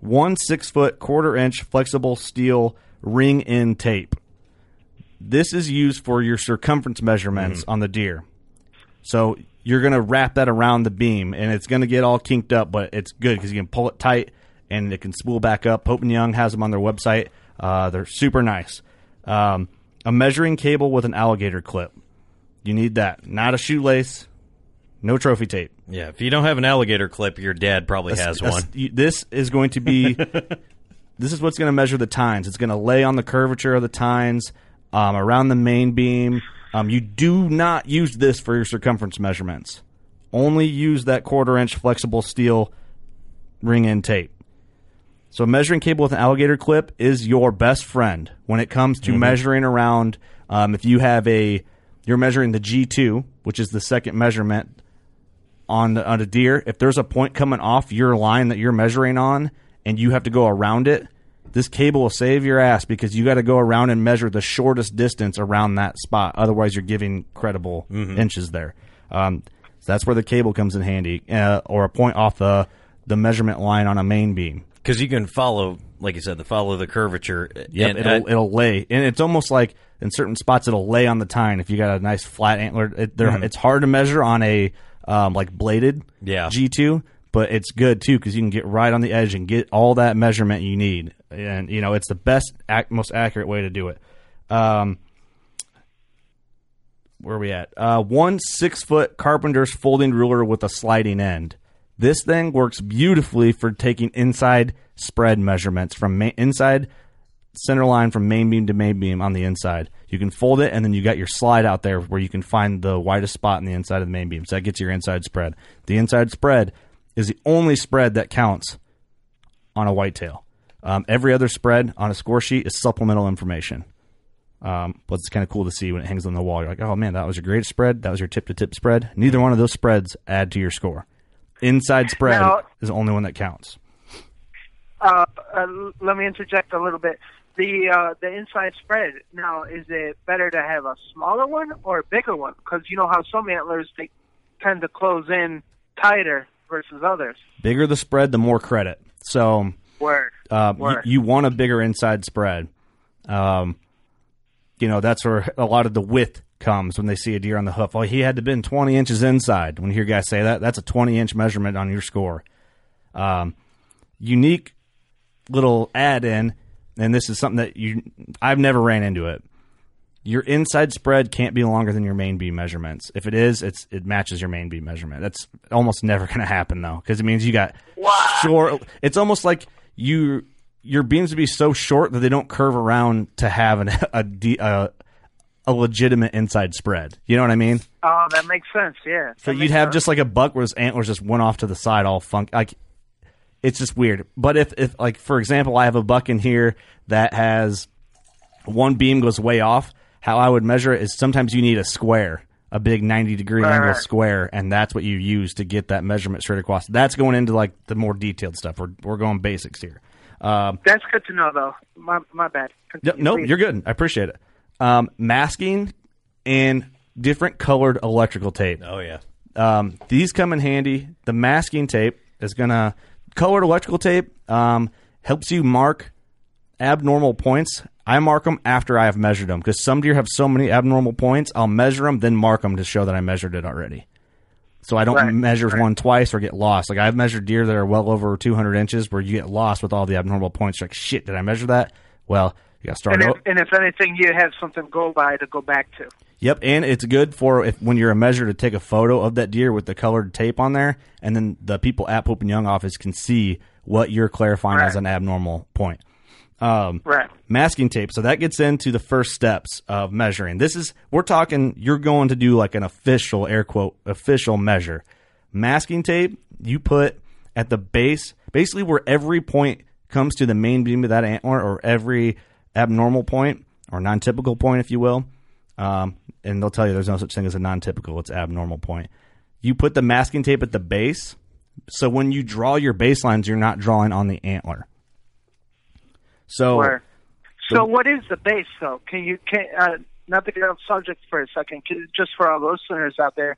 One six foot quarter inch flexible steel ring in tape. This is used for your circumference measurements on the deer. So you're going to wrap that around the beam, and it's going to get all kinked up, but it's good because you can pull it tight and it can spool back up. Pope and Young has them on their website. Uh, they're super nice. Um, a measuring cable with an alligator clip. You need that. Not a shoelace. No trophy tape. yeah, if you don't have an alligator clip, your dad probably has That's- one. you- This is going to be. this is what's going to measure the tines. It's going to lay on the curvature of the tines um, around the main beam. Um, you do not use this for your circumference measurements. Only use that quarter inch flexible steel ring in tape. So, measuring cable with an alligator clip is your best friend when it comes to measuring around. Um, if you have a, you're measuring the G2, which is the second measurement on the, on a deer. If there's a point coming off your line that you're measuring on, and you have to go around it, this cable will save your ass because you got to go around and measure the shortest distance around that spot. Otherwise, you're giving credible inches there. Um, so that's where the cable comes in handy, uh, or a point off the the measurement line on a main beam. Because you can follow, like you said, the follow the curvature. Yep, and, it'll it'll lay, and it's almost like in certain spots it'll lay on the tine. If you got a nice flat antler, it, Mhm. it's hard to measure on a um, like bladed Yeah. G two, but it's good too because you can get right on the edge and get all that measurement you need, and you know it's the best, ac- most accurate way to do it. Um, where are we at? Uh, one six foot carpenter's folding ruler with a sliding end. This thing works beautifully for taking inside spread measurements from ma- inside center line from main beam to main beam on the inside. You can fold it, and then you got your slide out there where you can find the widest spot in the inside of the main beam. So that gets your inside spread. The inside spread is the only spread that counts on a whitetail. Um, every other spread on a score sheet is supplemental information. Um, but it's kind of cool to see when it hangs on the wall. You're like, oh man, that was your greatest spread. That was your tip to tip spread. Neither one of those spreads add to your score. Inside spread Now- is the only one that counts. Uh, uh, let me interject a little bit. The uh, the inside spread. Now, is it better to have a smaller one or a bigger one? Because you know how some antlers they tend to close in tighter versus others. Bigger the spread, the more credit. So Word. uh, you, you want a bigger inside spread. Um, you know, that's where a lot of the width comes when they see a deer on the hoof. Oh, he had to been 20 inches inside. When you hear guys say that, that's a 20 inch measurement on your score. Um, unique little add in, and this is something that you I've never ran into it. Your inside spread can't be longer than your main beam measurements. If it is, it's it matches your main beam measurement. That's almost never going to happen though, because it means you got short. It's almost like you your beams would be so short that they don't curve around to have an, a, a a legitimate inside spread. You know what I mean? Oh, that makes sense. Yeah. So you'd have sense. just like a buck where his antlers just went off to the side, all funk. Like it's just weird. But if, if like for example, I have a buck in here that has one beam goes way off. How I would measure it is sometimes you need a square, a big ninety degree Right, angle right. square, and that's what you use to get that measurement straight across. That's going into like the more detailed stuff. We're we're going basics here. Um, That's good to know, though. My my bad. yeah, Continue, no, please. you're good. I appreciate it. Um, masking and different colored electrical tape. Oh yeah. Um, these come in handy. The masking tape is gonna colored electrical tape um, helps you mark abnormal points. I mark them after I have measured them because some deer have so many abnormal points. I'll measure them, then mark them to show that I measured it already. So I don't Right, measure one twice or get lost. Like I've measured deer that are well over 200 inches where you get lost with all the abnormal points. You're like, shit, did I measure that? Well, you got to start. And if, and if anything, you have something go by to go back to. Yep, and it's good for if when you're a measure to take a photo of that deer with the colored tape on there, and then the people at Pope and Young office can see what you're clarifying Right. as an abnormal point. Um, Right. Masking tape. So that gets into the first steps of measuring. This is we're talking. You're going to do like an official air quote official measure. Masking tape you put at the base, basically where every point comes to the main beam of that antler, or every abnormal point or non-typical point, if you will. Um, and they'll tell you there's no such thing as a non-typical; it's abnormal point. You put the masking tape at the base, so when you draw your baselines, you're not drawing on the antler. So Where? So what is the base though? Can you can uh, not to get off subject for a second, can, just for our listeners out there,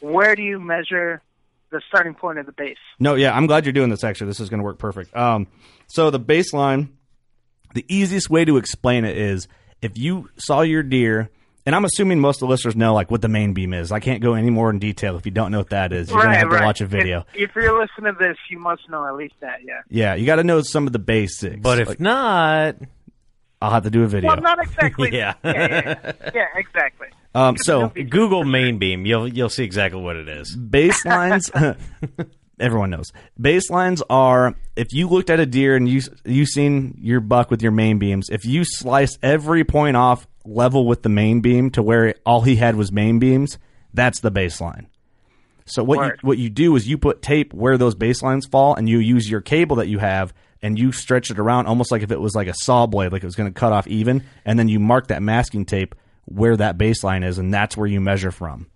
where do you measure the starting point of the base? No, yeah, I'm glad you're doing this. Actually, this is going to work perfect. Um, so the baseline, the easiest way to explain it is if you saw your deer, and I'm assuming most of the listeners know like what the main beam is. I can't go any more in detail if you don't know what that is. You're right, gonna have right. to watch a video. If, if you're listening to this, you must know at least that, yeah. Yeah, you got to know some of the basics. But if Like, not, I'll have to do a video. Well, not exactly. Yeah. yeah, yeah, yeah. Yeah, exactly. Um, so Google main beam, you'll you'll see exactly what it is. baselines everyone knows baselines are if you looked at a deer and you you seen your buck with your main beams if you slice every point off level with the main beam to where all he had was main beams that's the baseline so what you, what you do is you put tape where those baselines fall and you use your cable that you have and you stretch it around almost like if it was like a saw blade like it was going to cut off even and then you mark that masking tape where that baseline is and that's where you measure from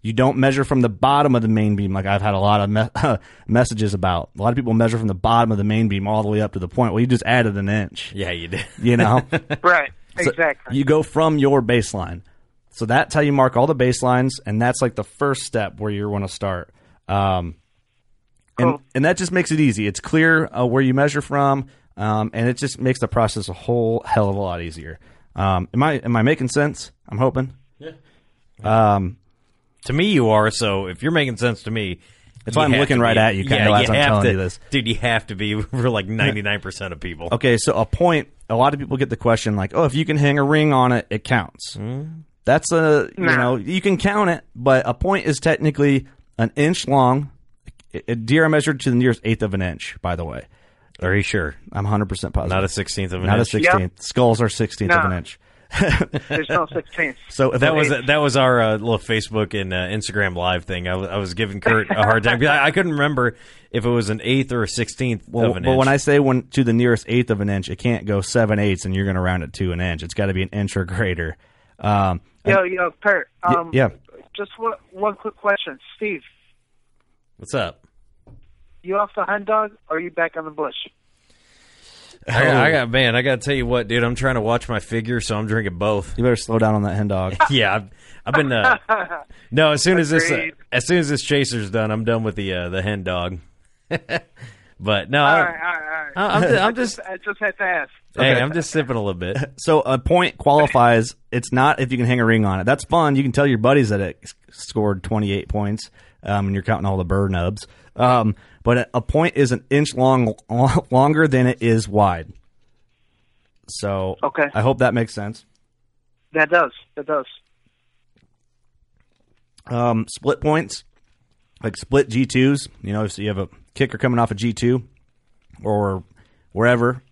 you don't measure from the bottom of the main beam like I've had a lot of me- messages about. A lot of people measure from the bottom of the main beam all the way up to the point. Well, you just added an inch. Yeah, you did. You know, Right, So exactly. you go from your baseline. So that's how you mark all the baselines, and that's like the first step where you want to start. Um, and Cool. and that just makes it easy. It's clear uh, where you measure from, um, and it just makes the process a whole hell of a lot easier. Um, am I am I making sense? I'm hoping. Yeah. Um, To me, you are. So if you're making sense to me, That's why I'm looking right be. at you, kinda as I'm telling to- you this. dude. You have to be for like 99 percent of people. Okay, so a point. A lot of people get the question like, "Oh, if you can hang a ring on it, it counts." Hmm? That's a you know you can count it, but a point is technically an inch long. A a deer are measured to the nearest eighth of an inch. By the way, Are you sure? I'm 100 percent positive. Not a sixteenth of an Not inch. Not a sixteenth. Skulls are sixteenth of an inch. There's no 16th. So That was that was our uh, little Facebook and uh, Instagram live thing. I was, giving Kurt a hard time. I, I couldn't remember if it was an eighth or a sixteenth well, of an but inch. when I say when to the nearest eighth of an inch, it can't go seven eighths, and you're going to round it to an inch. It's got to be an inch or greater. Um, Yo, yo, Kurt. Y- Um, yeah. Just one, one quick question, Steve. What's up? You off the hunt dog, or are you back on the bush? I, got, I got man. I got to tell you what, dude. I'm trying to watch my figure, so I'm drinking both. you better slow down on that hen dog. yeah, I've, I've been. Uh, no, as soon as this, uh, Agreed. as soon as this chaser's done, I'm done with the uh, the hen dog. but no, All I, right, all right, all right. I'm, I'm I just. I just had to ask. Hey, I'm just sipping a little bit. So a point qualifies. It's not if you can hang a ring on it. That's fun. You can tell your buddies that it s- scored 28 points, um, and you're counting all the bird nubs. Um, but a, point is an inch long, longer than it is wide. So Okay. I hope that makes sense. That does. That does. Um, split points, like split G2s. You know, if you have a kicker coming off a G2 or wherever,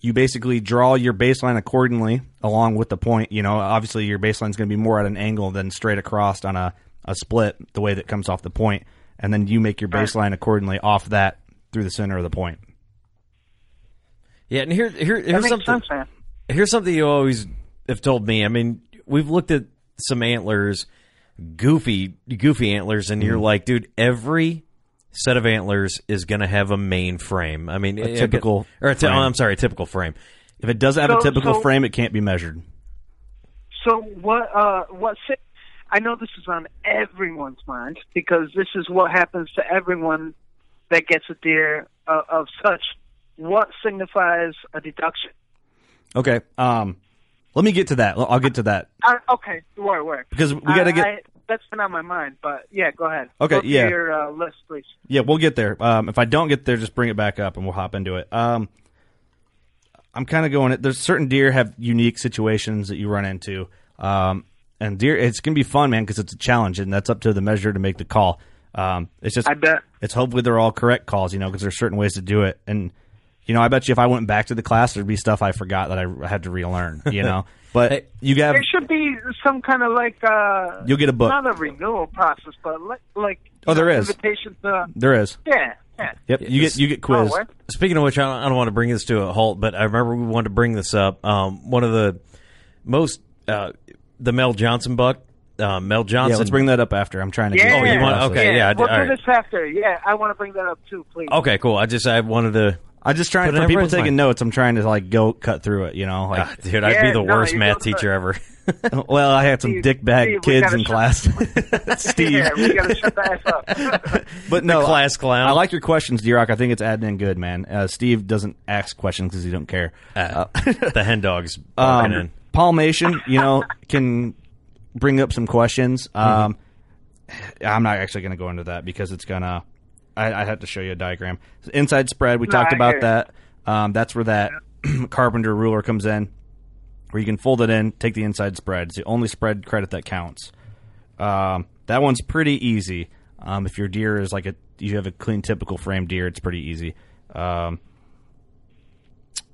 you basically draw your baseline accordingly along with the point. You know, obviously your baseline is going to be more at an angle than straight across on a, a split, the way that comes off the. And then you make your baseline accordingly off that through the center of the point. Yeah, and here, here here's makes something. sense, man. Here's something you always have told me. I mean, we've looked at some antlers, goofy, goofy antlers, and Mm. you're like, dude, every set of antlers is going to have a main frame. I mean, A it- typical or a ty- frame. oh, I'm sorry, a typical frame. If it doesn't have a typical so- frame, it can't be measured. So what? Uh, what? I know this is on everyone's mind because this is what happens to everyone that gets a deer uh, of such. What signifies a deduction? Okay. Um, let me get to that. I'll get to that. Uh, okay, where, where? Because we gotta get- I, that's been on my mind, but yeah, go ahead. Okay, Go yeah. Your uh, list, please. Yeah, we'll get there. Um, if I don't get there, just bring it back up and we'll hop into it. Um, I'm kind of going. There's certain deer have unique situations that you run into. Um, and deer, it's gonna be fun, man, because it's a challenge, and that's up to the measure to make the call. Um, it's just I bet. it's hopefully they're all correct calls, you know, because there's certain ways to do it, and you know, I bet you if I went back to the class, there'd be stuff I forgot that I had to relearn, you know. But you have There should be some kind of like uh You'll get a book. Not a renewal process, but like like Oh, there you know, is. invitation to there is. yeah yeah. Yep, you get you get quiz. Oh. Speaking of which, I don't, I don't want to bring this to a halt, but I remember we wanted to bring this up. Um, one of the most uh, the Mel Johnson buck, uh, Mel Johnson. Yeah, let's bring that up after. I'm trying to. Yeah. get Oh, you want- okay, yeah, I did- We'll do right. this after. Yeah, I want to bring that up too, please. Okay, cool. I just I wanted to. I'm just trying Put for people taking mind. notes. I'm trying to like go cut through it. You know, like Ah, dude, I'd be the no, worst math teacher ever. well, I had some Steve, dick bag Steve, kids in class. Steve, Yeah, we gotta shut the ass up. but no, class clown. I like your questions, D-Rock. I think it's adding in good, man. Uh, Steve doesn't ask questions because he don't care. Uh, the hen dogs barking Um, in. Palmation, you know, can bring up some questions. Mm-hmm. Um, I'm not actually going to go into that because it's gonna. I, I have to show you a diagram. Inside spread, we No, talked I about hear that. Um, that's where that carpenter ruler comes in, where you can fold it in, take the inside spread. It's the only spread credit that counts. Um, that one's pretty easy. Um, if your deer is like a, you have a clean typical frame deer, it's pretty easy. Um,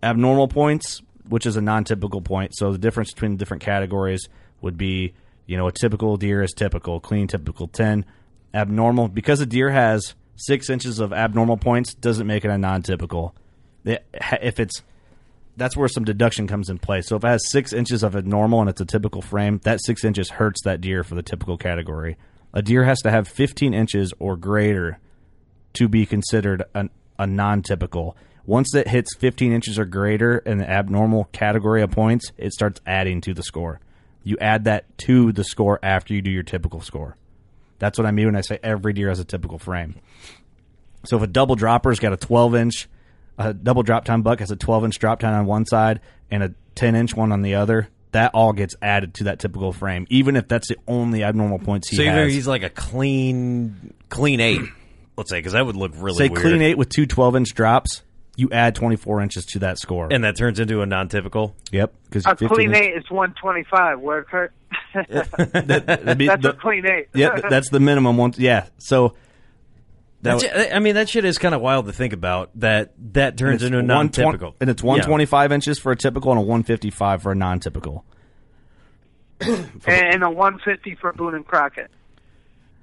abnormal points, which is a non-typical point. So the difference between the different categories would be, you know, a typical deer is typical, clean typical ten, abnormal because a deer has six inches of abnormal points doesn't make it a non-typical. If it's that's where some deduction comes in play. So if it has six inches of abnormal and it's a typical frame, that six inches hurts that deer for the typical category. A deer has to have 15 inches or greater to be considered an, a non-typical. Once it hits 15 inches or greater in the abnormal category of points, it starts adding to the score. You add that to the score after you do your typical score. That's what I mean when I say every deer has a typical frame. So if a double dropper's got a 12 inch, a double drop tine buck has a 12 inch drop tine on one side and a 10 inch one on the other, that all gets added to that typical frame, even if that's the only abnormal points he has. So he's like a clean, clean eight, let's say, because that would look really Say weird. clean eight with two 12 inch drops, you add 24 inches to that score. and that turns into a non-typical. yep. Because A clean eight is one twenty five. Where Kurt? that'd be That's the- a clean eight. yeah, that's the minimum one. Yeah. So that That w- I mean, that shit is kind of wild to think about. That that turns into a non-typical, and it's Yeah. 125 inches for a typical and a 155 for a non-typical. and a one fifty for Boone and Crockett.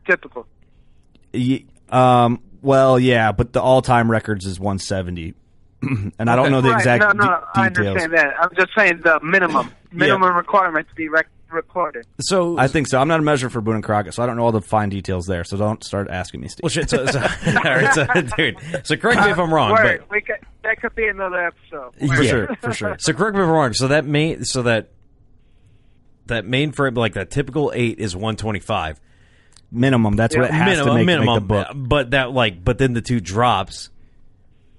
Typical. Ye- um, well, yeah, but the all-time records is 170, and I don't know the Right, exact No, no, de- I details. understand that. I'm just saying the minimum minimum requirement to be rec- recorded. So I think so. I'm not a measure for Boone and Crockett, so I don't know all the fine details there. So don't start asking me, Steve. well, shit. So, so, all right, so, dude. So correct me if I'm wrong, Word. but we could, that could be another episode. for Yeah. sure, for sure. So correct me if I'm wrong. So that main, so that that main frame, like that typical eight, is 125 Minimum. That's what it has minimum, to make, minimum. make the book. But that like, but then the two drops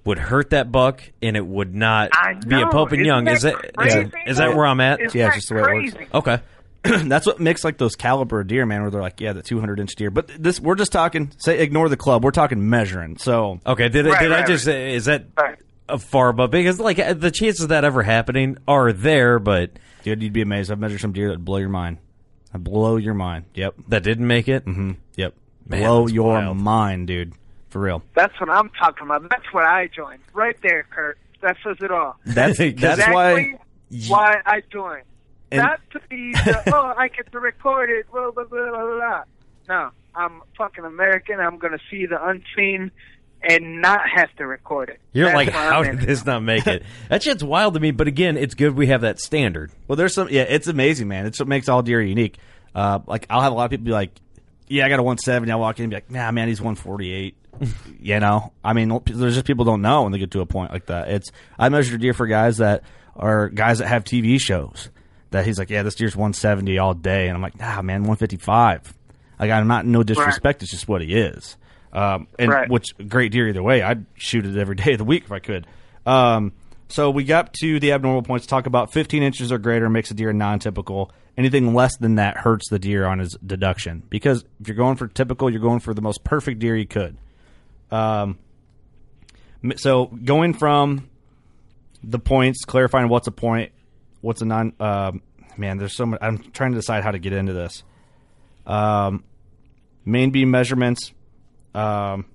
would hurt that buck, and it would not be a know. Pope and Isn't Young. that Is that is, crazy? is that where I'm at? Isn't Yeah, that it's just the way it works. Okay. That's what makes like those caliber deer, man, where they're like, yeah, the 200 inch deer. But this, we're just talking. Say, ignore the club. We're talking measuring. So Okay. Did, I Right, did I just right. is that Right. a far above? Because like uh, the chances of that ever happening are there, but Dude, you'd be amazed. I've measured some deer that would blow your mind. I blow your mind. Yep. that didn't make it. Mm-hmm. Yep. Man, blow your wild. mind, dude. For real. That's what I'm talking about. That's what I joined. Right there, Kurt. That says it all. That's that's exactly why. why I joined. And- Not to be the, oh, I get to record it, blah, blah, blah, blah, blah. No, I'm fucking American. I'm going to see the unseen and not have to record it. You're That's like, how did this not make it? that shit's wild to me. But again, it's good we have that standard. Well, there's some. Yeah, it's amazing, man. It's what makes all deer unique. Uh, like I'll have a lot of people be like, "Yeah, I got a 170." I'll walk in and be like, "Nah, man, he's 148." you know, I mean, there's just people don't know when they get to a point like that. It's I measure deer for guys that are guys that have TV shows. That he's like, "Yeah, this deer's 170 all day," and I'm like, "Nah, man, 155." Like I'm not in no disrespect. It's just what he is. Um, and Right. which great deer either way. I'd shoot it every day of the week if I could. Um, so we got to the abnormal points. Talk about 15 inches or greater makes a deer non-typical. Anything less than that hurts the deer on his deduction because if you're going for typical, you're going for the most perfect deer you could. Um, so going from the points, clarifying what's a point, what's a non, um man, there's so much. I'm trying to decide how to get into this. Um, main beam measurements. Um,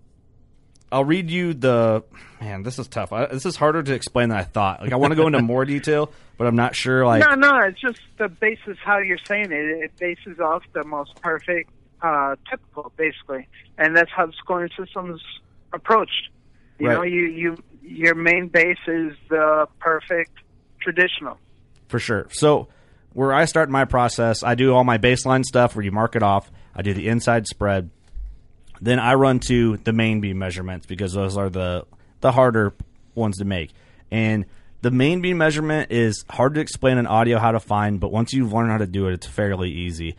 I'll read you the man. This is tough. I, this is harder to explain than I thought. Like I want to go into more detail, but I'm not sure. Like no, no, it's just the basis how you're saying it. It bases off the most perfect uh, typical, basically, and that's how the scoring system is approached. You Right. know, you you your main base is the perfect traditional. For sure. So where I start my process, I do all my baseline stuff where you mark it off. I do the inside spread. Then I run to the main beam measurements because those are the the harder ones to make. And the main beam measurement is hard to explain in audio how to find, but once you've learned how to do it, it's fairly easy.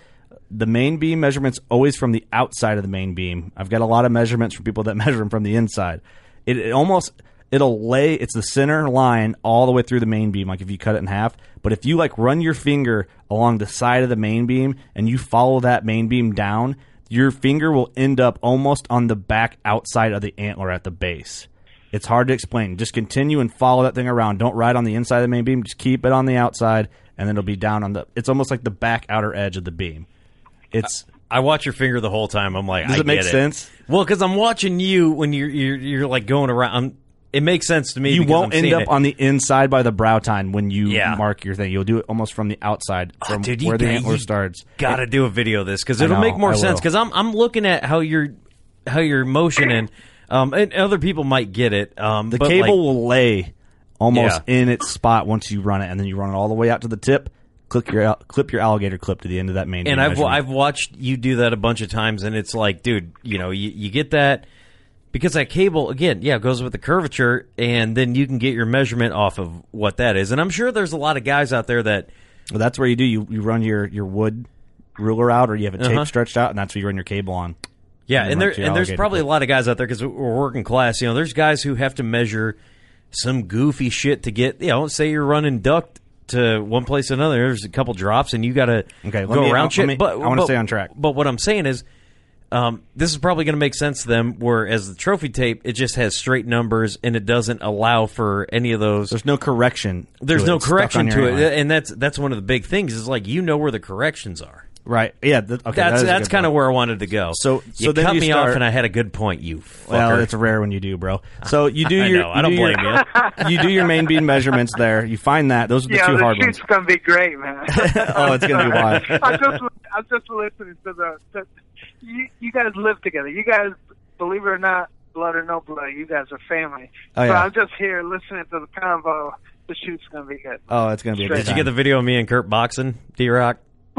The main beam measurements always from the outside of the main beam. I've got a lot of measurements from people that measure them from the inside. It, it almost it'll lay it's the center line all the way through the main beam like if you cut it in half but if you like run your finger along the side of the main beam and you follow that main beam down your finger will end up almost on the back outside of the antler at the base it's hard to explain just continue and follow that thing around don't ride on the inside of the main beam just keep it on the outside and then it'll be down on the it's almost like the back outer edge of the beam it's I watch your finger the whole time. I'm like, Does I it make sense? Well, because I'm watching you when you're you're, you're like going around. It makes sense to me. you won't end up it. on the inside by the brow tine when you Yeah. mark your thing. You'll do it almost from the outside from Oh, dude, where the got- antler starts. Got to do a video of this because it'll know, make more sense. Because I'm I'm looking at how you're how you're motioning, um, and other people might get it. Um, The cable like, will lay almost Yeah. in its spot once you run it, and then you run it all the way out to the tip. Click your clip your alligator clip to the end of that main. and I've measurement. I've watched you do that a bunch of times, and it's like, dude, you know, you, you get that because that cable again, yeah, goes with the curvature, and then you can get your measurement off of what that is. And I'm sure there's a lot of guys out there that Well, that's where you do you you run your your wood ruler out, or you have a tape Uh-huh. stretched out, and that's where you run your cable on. Yeah, and run there and there's probably a lot of guys out there because we're working class. You know, there's guys who have to measure some goofy shit to get. You know, say you're running duct to one place to another. There's a couple drops, and you got to Okay, go me- around let shit. me- but I wanna stay on track. But what I'm saying is. Um, this is probably going to make sense to them. Whereas the trophy tape, it just has straight numbers and it doesn't allow for any of those. There's no correction. There's no It's stuck on correction to it, antler. and that's that's one of the big things. Is like you know where the corrections are. Right? Yeah. th- okay, that's is a that's kind of where I wanted to go. So- you so then cut you me off, and I had a good point. You fucker. Well, it's rare when you do, bro. So you do I your know, I don't do your- blame you do your main beam measurements there. You find that those are the yeah, two the hard ones. shoot's gonna be great, man. Oh, it's gonna be wild. I'm just I'm just listening to the. To, you you guys live together. You guys, believe it or not, blood or no blood, you guys are family. Oh, yeah. so. I'm just here listening to the convo. The shoot's gonna be good. Oh, it's gonna be a good Did you get the video of me and Kurt boxing, D Rock?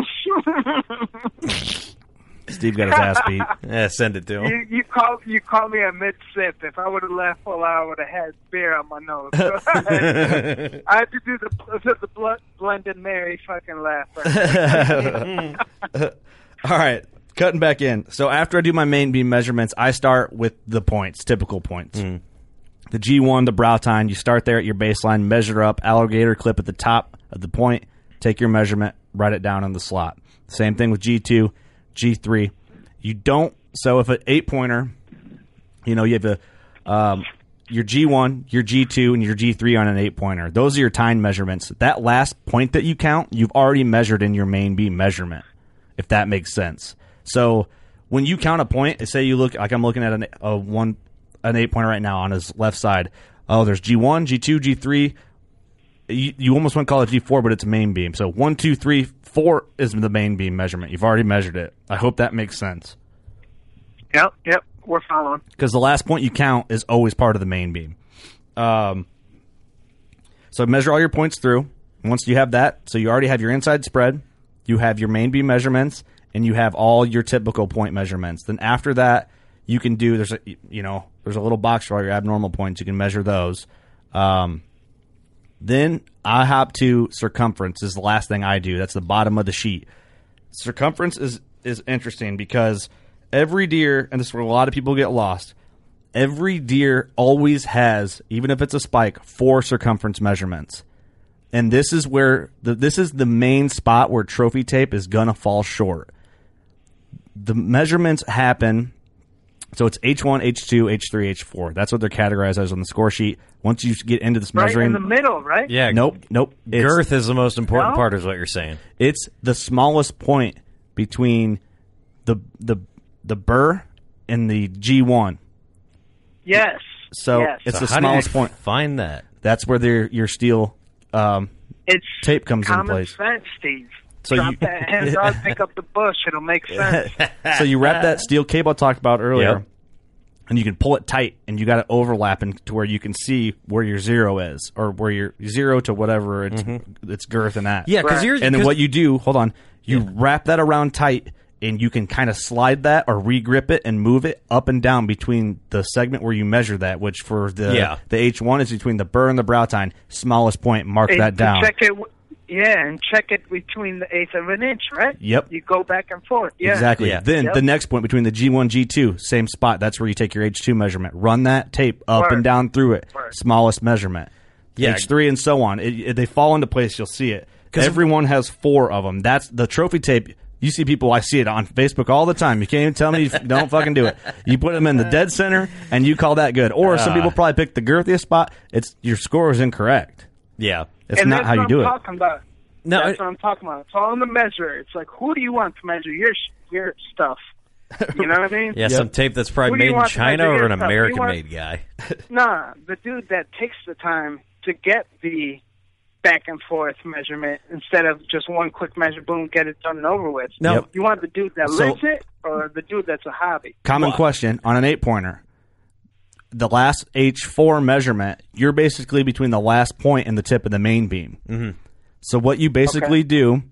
Steve got his ass beat. Yeah, send it to him. You you called you called me a mid sip. If I would have left full, I would have had beer on my nose. So I, had, I had to do the the, the bl- blended Mary fucking laugh. All right, cutting back in. So after I do my main beam measurements, I start with the points, typical points. The G1, the brow tine, you start there at your baseline, measure up, alligator clip at the top of the point, take your measurement, write it down in the slot. Same thing with G2, G3. You don't, so if an eight pointer, you know, you have a, um, your G1, your G2, and your G3 on an eight pointer. Those are your tine measurements. That last point that you count, you've already measured in your main beam measurement, if that makes sense. So when you count a point, say you look like I'm looking at an, a one, an eight pointer right now on his left side. Oh, there's G1, G2, G3. You, you almost want to call it G4, but it's main beam. So one, two, three, four is the main beam measurement. You've already measured it. I hope that makes sense. yep, yep, we're following. because the last point you count is always part of the main beam. Um, so measure all your points through. Once you have that, so you already have your inside spread, you have your main beam measurements, and you have all your typical point measurements. Then after that, you can do there's a you know there's a little box for all your abnormal points. You can measure those. Um, then I hop to circumference is the last thing I do. That's the bottom of the sheet. Circumference is is interesting because every deer, and this is where a lot of people get lost. Every deer always has, even if it's a spike, four circumference measurements, and this is where the, this is the main spot where trophy tape is gonna fall short. The measurements happen So it's H1, H2, H3, H4. That's what they're categorized as on the score sheet. Once you get into this Right measuring, in the middle, right? Yeah. nope, nope. It's- Girth is the most important No? part, is what you're saying. It's the smallest point between the the the burr and the G1. Yes. So yes. it's So the how do you smallest point. Find that. That's where their your steel um, it's tape comes into common place. sense, Steve. So Drop you- that hands on, pick up the bush. It'll make sense. so you wrap that steel cable I talked about earlier, Yep. and you can pull it tight, and you got it overlapping to where you can see where your zero is, or where your zero to whatever it's it's girth and that. Mm-hmm. Yeah, 'cause Right. you're- and then 'cause- what you do, hold on, you wrap that around tight. And you can kind of slide that or regrip it and move it up and down between the segment where you measure that, which for the Yeah. the H one is between the burr and the brow tine, smallest point. Mark And that down. Check it. W- Yeah, and check it between the eighth of an inch, right? Yep. You go back and forth. Yeah. Exactly. Then Yep. the next point between the G1, G2, same spot. That's where you take your H2 measurement. Run that tape up Word. and down through it. Word. Smallest measurement. Yeah. H3 and so on. It, it- they fall into place. You'll see it. 'Cause- Everyone has four of them. That's the trophy tape. You see people. I see it on Facebook all the time. You can't even tell me you don't fucking do it. You put them in the dead center, and you call that good. Or some Ah. people probably pick the girthiest spot. It's your score is incorrect. Yeah. It's and not that's how you do I'm it. Talking about. No, that's I- what I'm talking about. It's all in the measure. It's like, who do you want to measure your your stuff? You know what I mean? Yeah, some tape that's probably Who made in China or an American want- made guy. Nah, the dude that takes the time to get the back and forth measurement instead of just one quick measure, boom, get it done and over with. No. Yep. You want the dude that So- lives it or the dude that's a hobby? Common question on an eight pointer. The last H4 measurement, you're basically between the last point and the tip of the main beam. Mm-hmm. So, what you basically Okay. do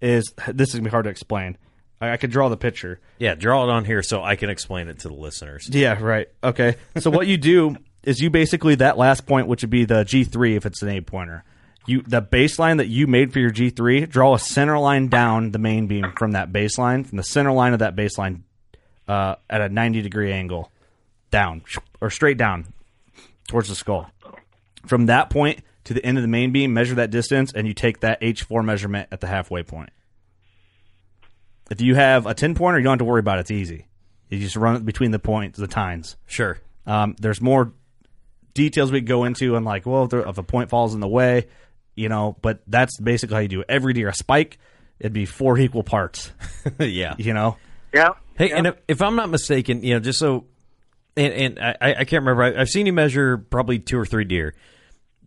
is this is going to be hard to explain. I, I could draw the picture. Yeah, draw it on here so I can explain it to the listeners. Yeah, right. Okay. So, what you do is you basically, that last point, which would be the G3 if it's an eight pointer, you the baseline that you made for your G3, draw a center line down the main beam from that baseline, from the center line of that baseline uh, at a 90 degree angle down or straight down towards the skull. From that point to the end of the main beam, measure that distance, and you take that H4 measurement at the halfway point. If you have a 10 pointer, you don't have to worry about it. It's easy. You just run it between the points, the tines. Sure. Um, there's more details we could go into, and like, well, if, there, if a point falls in the way, you know, but that's basically how you do it. Every deer, a spike, it'd be four equal parts, yeah. you know? Yeah. Hey, and if, if I'm not mistaken, you know, just so, and, and I, I can't remember, I, I've seen you measure probably two or three deer.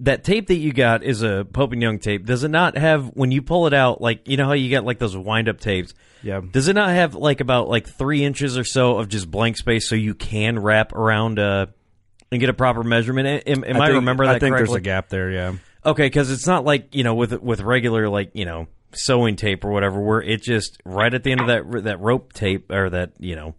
That tape that you got is a Pope and Young tape. Does it not have, when you pull it out, like, you know how you got like those wind up tapes? Yeah. Does it not have like about like three inches or so of just blank space so you can wrap around uh, and get a proper measurement? Am, am I, think- remember that I think correctly? there's a gap there, yeah. Okay, because it's not like you know with with regular like you know sewing tape or whatever, where it just right at the end of that that rope tape or that you know,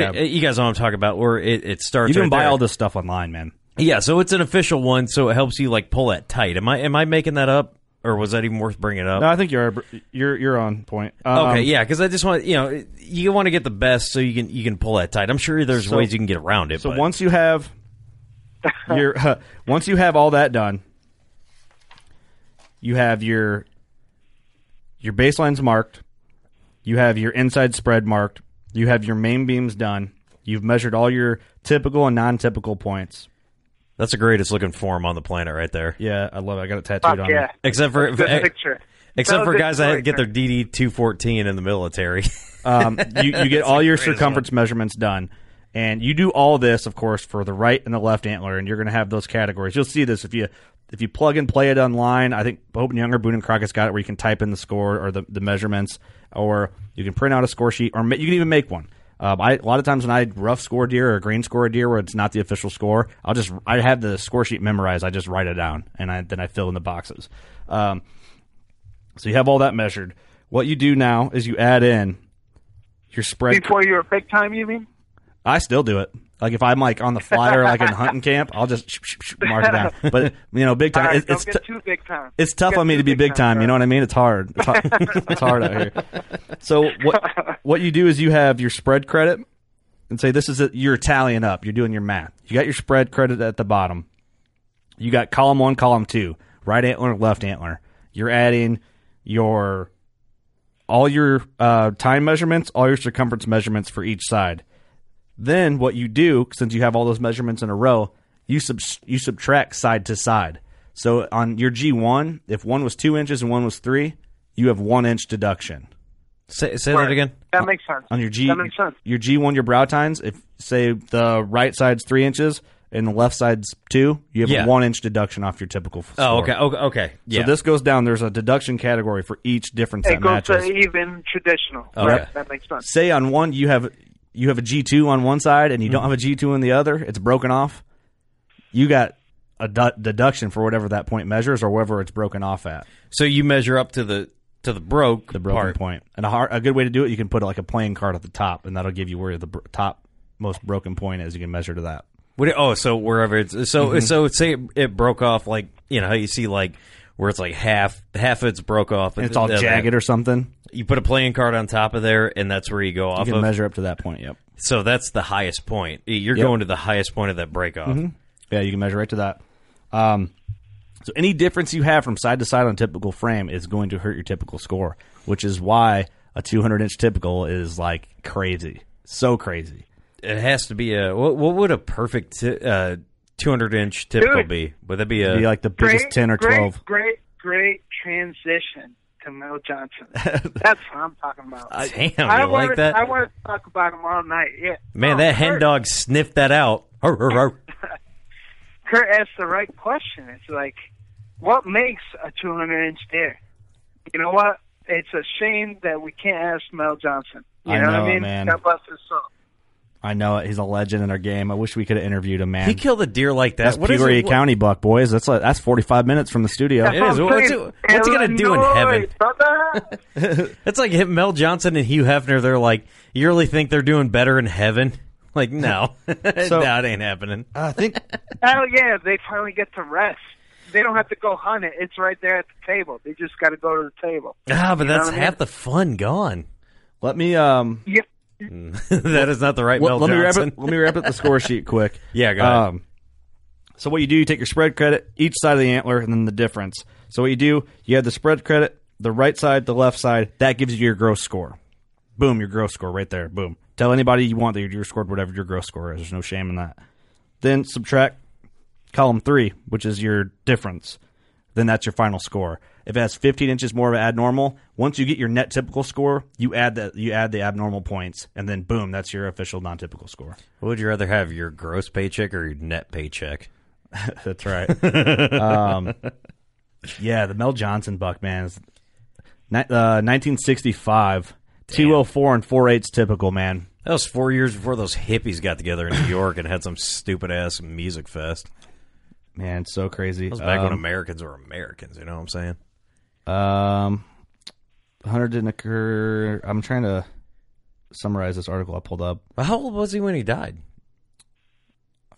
Yeah. you, you guys know what I'm talking about, where it, it starts. You can right buy there. all this stuff online, man. Yeah, so it's an official one, so it helps you like pull that tight. Am I am I making that up, or was that even worth bringing up? No, I think you're you're you're on point. Um, okay, yeah, because I just want you know you want to get the best so you can you can pull that tight. I'm sure there's So- ways you can get around it. So but- once you have your once you have all that done, you have your your baselines marked, you have your inside spread marked, you have your main beams done, you've measured all your typical and non-typical points. that's the greatest looking form on the planet right there. Yeah, I love it. I got it tattooed Fuck on yeah. me. Except for Good picture. except for guys that had to good get their DD two fourteen in the military. Um, you, you get all your greatest circumference measurements done. And you do all this, of course, for the right and the left antler, and you're going to have those categories. You'll see this if you if you plug and play it online. I think Pope and Younger, Boone and Crockett's got it where you can type in the score or the, the measurements, or you can print out a score sheet, or ma- you can even make one. Um, I, a lot of times when I rough score deer or green score a deer where it's not the official score, I'll just I have the score sheet memorized. I just write it down and I then I fill in the boxes. Um, so you have all that measured. What you do now is you add in your spread. Before you're big time, you mean? I still do it. Like if I'm like on the flyer, like in hunting camp, I'll just sh- sh- sh- mark it down. But you know, big time. right, It's don't it's, get t- too big time. it's tough on me to be big time. You know what I mean? It's hard. It's hard, it's hard out here. So what what you do is you have your spread credit and say this is a, you're tallying up. You're doing your math. You got your spread credit at the bottom. You got column one, column two, right antler, left antler. You're adding your all your uh, tine measurements, all your circumference measurements for each side. Then what you do, since you have all those measurements in a row, you sub- you subtract side to side. So on your G1, if one was two inches and one was three, you have one inch deduction. Say, say Right. that again. That makes sense. On your G, That makes sense. your G1, your brow tines, if say the right side's three inches and the left side's two, you have Yeah. a one inch deduction off your typical. Oh, score. Oh, okay, okay, okay. Yeah. So this goes down. There's a deduction category for each difference It that goes matches. to even traditional. Okay. Right. That makes sense. Say on one you have you have a G two on one side and you don't have a G two on the other. It's broken off. You got a du- deduction for whatever that point measures or wherever it's broken off at. so you measure up to the to the broke The broken part. point. And a, hard, a good way to do it, you can put like a playing card at the top, and that'll give you where the br- top most broken point is. You can measure to that. Would it, oh, so wherever it's so Mhm. so say it, it broke off like you know how you see like where it's like half half of it's broke off And it's all jagged or something. You put a playing card on top of there, and that's where you go You off can of. measure up to that point. Yep. So that's the highest point. You're Yep. going to the highest point of that break off. Mhm. Yeah, you can measure right to that. Um, so any difference you have from side to side on typical frame is going to hurt your typical score, which is why a 200 inch typical is like crazy, so crazy. It has to be a what, what would a perfect ti- uh, 200 inch typical Dude. be? Would that be a be like the biggest Great, 10 or 12. Great, great transition to Mel Johnson. That's what I'm talking about. Uh, damn, I you like that? I want to talk about him all night. Yeah. man? Oh, that hen dog sniffed that out. Kurt asked the right question. It's like, what makes a 200 inch deer? You know what? It's a shame that we can't ask Mel Johnson. You I know, what I mean? man. God bless his soul. I know it. He's a legend in our game. I wish we could have interviewed him, man. He killed a deer like that. that's What is Peoria it? County buck, boys. That's like, that's 45 minutes from the studio. It is. What's it- what's he gonna do in heaven? It's like him, Mel Johnson and Hugh Hefner. They're like, you really think they're doing better in heaven? Like, no, So- no, it ain't happening. I think Hell yeah, they finally get to rest. They don't have to go hunt it. It's right there at the table. They just got to go to the table. Ah, but You that's I mean? half the fun gone. Let me um Yep. that is not the right let, Mel let me wrap it. Let me wrap up the score sheet quick. Yeah, go ahead. Um, so what you do, you take your spread credit, each side of the antler, and then the difference. So what you do, you have the spread credit, the right side, the left side. That gives you your gross score. Boom, your gross score right there. Boom. Tell anybody you want that you scored whatever your gross score is. There's no shame in that. Then subtract column three, which is your difference. Then that's your final score. If it has 15 inches more of abnormal, once you get your net typical score, you add that you add the abnormal points, and then boom, that's your official non-typical score. What would you rather have, your gross paycheck or your net paycheck? That's right. um, yeah, the Mel Johnson buck man is uh, 1965, 204 and 4 eighths typical man. That was four years before those hippies got together in New York and had some stupid ass music fest. Man, so crazy. That was back when Um, Americans were Americans. You know what I'm saying? Um, Hunter didn't occur. I'm trying to summarize this article I pulled up. How old was he when he died?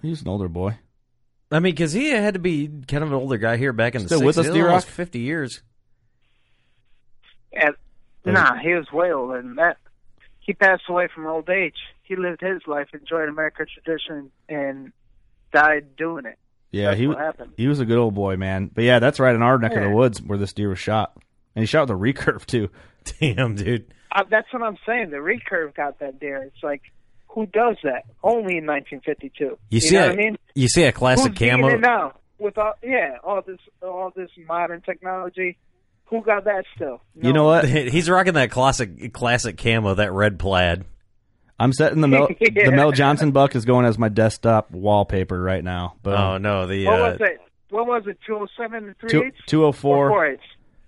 He was an older boy. I mean, because he had to be kind of an older guy here back in Still the with 60s. us, D-Rock? almost 50 years. Yeah, nah, he was way older than that. He passed away from old age. He lived his life, enjoyed American tradition, and died doing it. Yeah, That's he what happened. he was a good old boy, man. But yeah, that's right in our neck of the woods where this deer was shot, and he shot with a recurve too. Damn, dude. Uh, that's what I'm saying. The recurve got that deer. It's like, who does that? Only in 1952. You see know a- what I mean? you see a classic Who's doing camo- it now with all yeah all this all this modern technology. Who got that still? You know what? He's rocking that classic classic camo, that red plaid. I'm setting the Mel Yeah. the Mel Johnson buck is going as my desktop wallpaper right now. Boom. Oh no, the What uh, was it? What was it? 207 and 3 Two- eighths? 204. Or 4 eighths?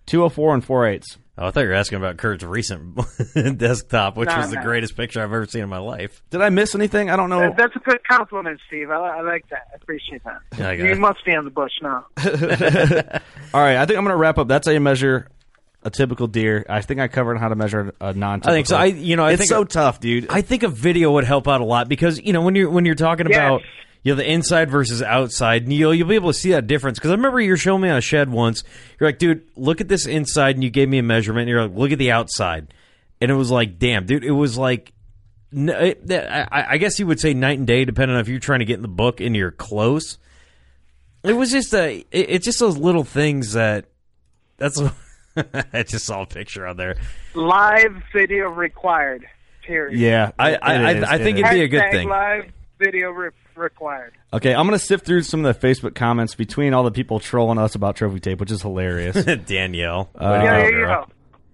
204 and 4 eighths. Oh, I thought you were asking about Kurt's recent desktop, which Nah, was the greatest picture I've ever seen in my life. Did I miss anything? I don't know. That- That's a good compliment, Steve. I, I like that. I appreciate that. Yeah, I you it. must be on the bush now. All right, I think I'm going to wrap up. That's how you measure a typical deer. I think I covered how to measure a non-typical. I think so. I you know I it's think so tough, dude. I think a video would help out a lot because you know when you're when you're talking Yes. about you know the inside versus outside, and you'll you'll be able to see that difference. Because I remember you were showing me on a shed once. You're like, dude, look at this inside, and you gave me a measurement. And you're like, look at the outside, and it was like, damn, dude, it was like. n- it- I I guess you would say night and day, depending on if you're trying to get in the book and you're close. It was just a. It, it's just those little things that. That's. I just saw a picture on there. Live video required Period. Yeah, I- it I- is, I think is. it'd be a good thing. Live video re- required. Okay, I'm gonna sift through some of the Facebook comments between all the people trolling us about trophy tape, which is hilarious. Danielle. Uh, Way to yeah, go, yeah, yeah.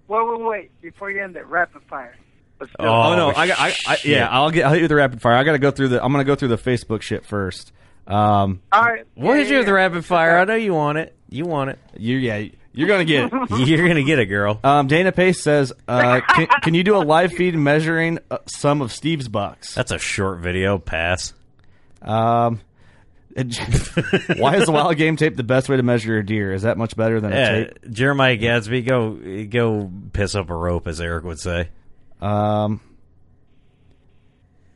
Wait, wait, wait. Before you end it, rapid fire. Let's do it. Oh, no, I, got- I, I yeah, I'll get I'll hit you with the rapid fire. I got to go through the. I'm gonna go through the Facebook shit first. Um, All right. What yeah, is you yeah, with the rapid fire? I know you want it. You want it. you yeah, you're gonna get it. You're gonna get it, girl. Um, Dana Pace says, uh, can, "Can you do a live feed measuring uh, some of Steve's bucks?" That's a short video. Pass. Um, why is the wild game tape the best way to measure a deer? Is that much better than a Yeah, tape? Jeremiah Gadsby, go go piss up a rope, as Eric would say. Um,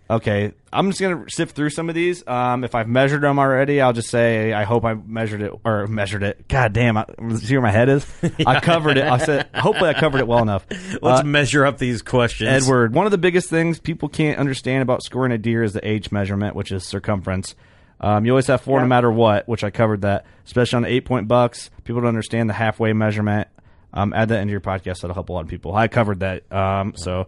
okay, I'm just gonna sift through some of these. Um, if I've measured them already, I'll just say I hope I measured it or measured it. God damn, I, see where my head is. I covered it. I said hopefully I covered it well enough. Let's Uh, measure up these questions. Edward, one of the biggest things people can't understand about scoring a deer is the H measurement, which is circumference. Um, you always have four no matter what, which I covered that, especially on the eight point bucks. People don't understand the halfway measurement. Um, add that into your podcast. That'll help a lot of people. I covered that. Um, so,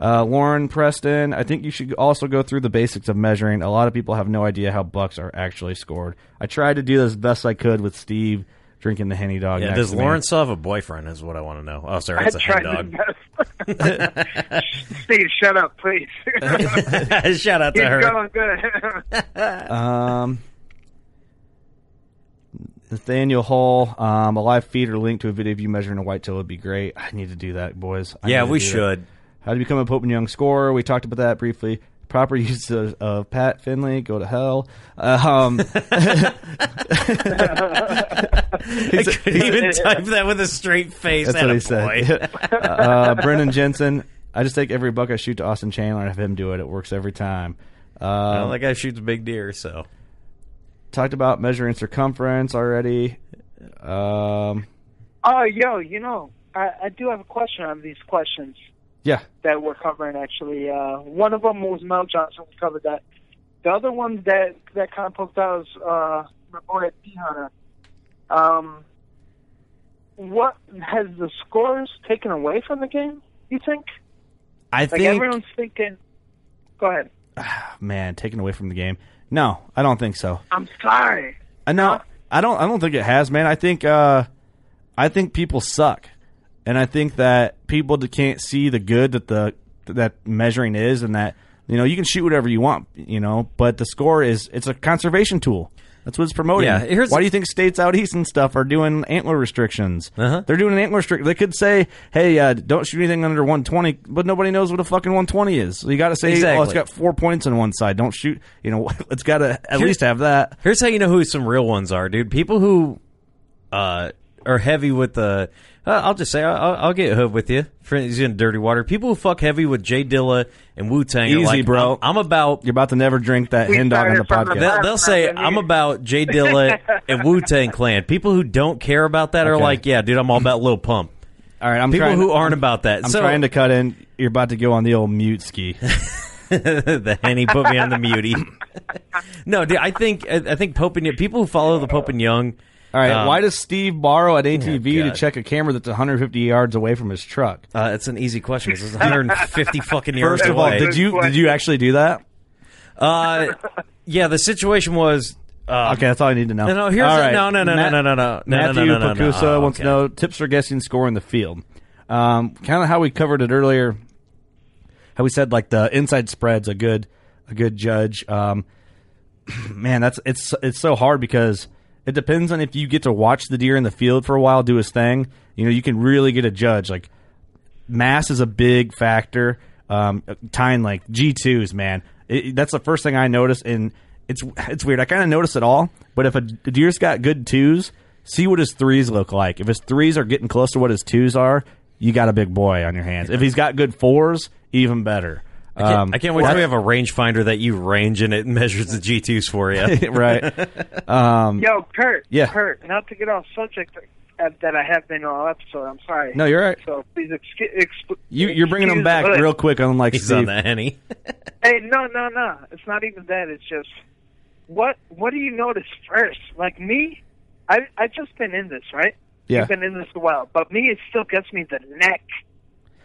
uh, Lauren Preston, I think you should also go through the basics of measuring. A lot of people have no idea how bucks are actually scored. I tried to do this as best I could with Steve drinking the henny dog. yeah, next does to me. Lauren still have a boyfriend? Is what I want to know. Oh, sorry, it's a hen tried dog. Steve, shut up, please. Shout out to Keep her. going good. Um, Nathaniel Hall, um, a live feed or link to a video of you measuring a whitetail would be great. I need to do that, boys. I Yeah, we should. that. Should. How to become a Pope and Young scorer? We talked about that briefly. Proper use of, of Pat Finley. Go to hell. Um, I couldn't even type that with a straight face. That's what he Attaboy. said. uh, Brennan Jensen. I just take every buck I shoot to Austin Chandler and have him do it. It works every time. Well, Um, that guy shoots big deer, so talked about measuring circumference already. Um, oh, yo, you know, I, I do have a question on these questions yeah, that we're covering. Actually, uh, one of them was Mel Johnson. We covered that. The other one that that kind of poked out was uh, my boy Hunter. Um, what has the scores taken away from the game? You think? I Like think everyone's thinking. Go ahead. man taken away from the game. No, I don't think so. I'm sorry. I know. I don't. I don't think it has, man. I think. Uh, I think people suck, and I think that people can't see the good that the that measuring is, and that you know you can shoot whatever you want, you know, but the score is it's a conservation tool. That's what it's promoting. Yeah, here's- Why do you think states out east and stuff are doing antler restrictions? Uh-huh. They're doing an antler restriction. They could say, "Hey, uh, don't shoot anything under 120," but nobody knows what a fucking 120 is. So you got to say, "Oh, it's got four points on one side. Don't shoot." You know, it's got to at Here- least have that. Here's how you know who some real ones are, dude. People who uh, are heavy with the. Uh, I'll just say I'll, I'll get hood with you. Friends in dirty water. People who fuck heavy with J Dilla and Wu Tang. Easy, like, bro. I'm, I'm about. You're about to never drink that hen dog on the started the podcast. They'll, they'll say I'm about J Dilla and Wu Tang Clan. People who don't care about that are like, yeah, dude, I'm all about Lil Pump. All right, I'm People trying who to, aren't about that. I'm so, trying to cut in. You're about to go on the old mute ski. the henny put me on the mutie. no, dude, I think I I think Pope and Young, people who follow the Pope and Young. All right, um, why does Steve borrow an ATV to check a camera that's 150 yards away from his truck? Uh, it's an easy question. 'cause It's 150 fucking yards First of all, did you did you actually do that? Uh, yeah, the situation was. Uh, Okay, that's all I need to know. No, no, here's All right. no, no, no, Matt- no, no, no, no, no, Matthew no, no, no, no. Pacusa Oh, wants to know tips for guessing score in the field. Um, kind of how we covered it earlier. How we said like the inside spread's a good a good judge. Um, man, that's it's it's so hard because it depends on if you get to watch the deer in the field for a while do his thing. You know, you can really get a judge. Like mass is a big factor. Um, tying like G twos, man, it, that's the first thing I notice. And it's it's weird. I kind of notice it all, but if a deer's got good twos, see what his threes look like. If his threes are getting close to what his twos are, you got a big boy on your hands. If he's got good fours, even better. I can't, Um, I can't wait till we have a rangefinder that you range and it measures the G2s for you. right. Um, Yo, Kurt. Yeah. Kurt, not to get off subject uh, that I have been all episode. I'm sorry. No, you're right. So please excuse. Exp- You, you're bringing them back the real quick, unlike He's Steve. on the henny. Hey, no, no, no. It's not even that. It's just what what do you notice first? Like me, I I just been in this, right? Yeah. You've been in this a while, but me, it still gets me the neck.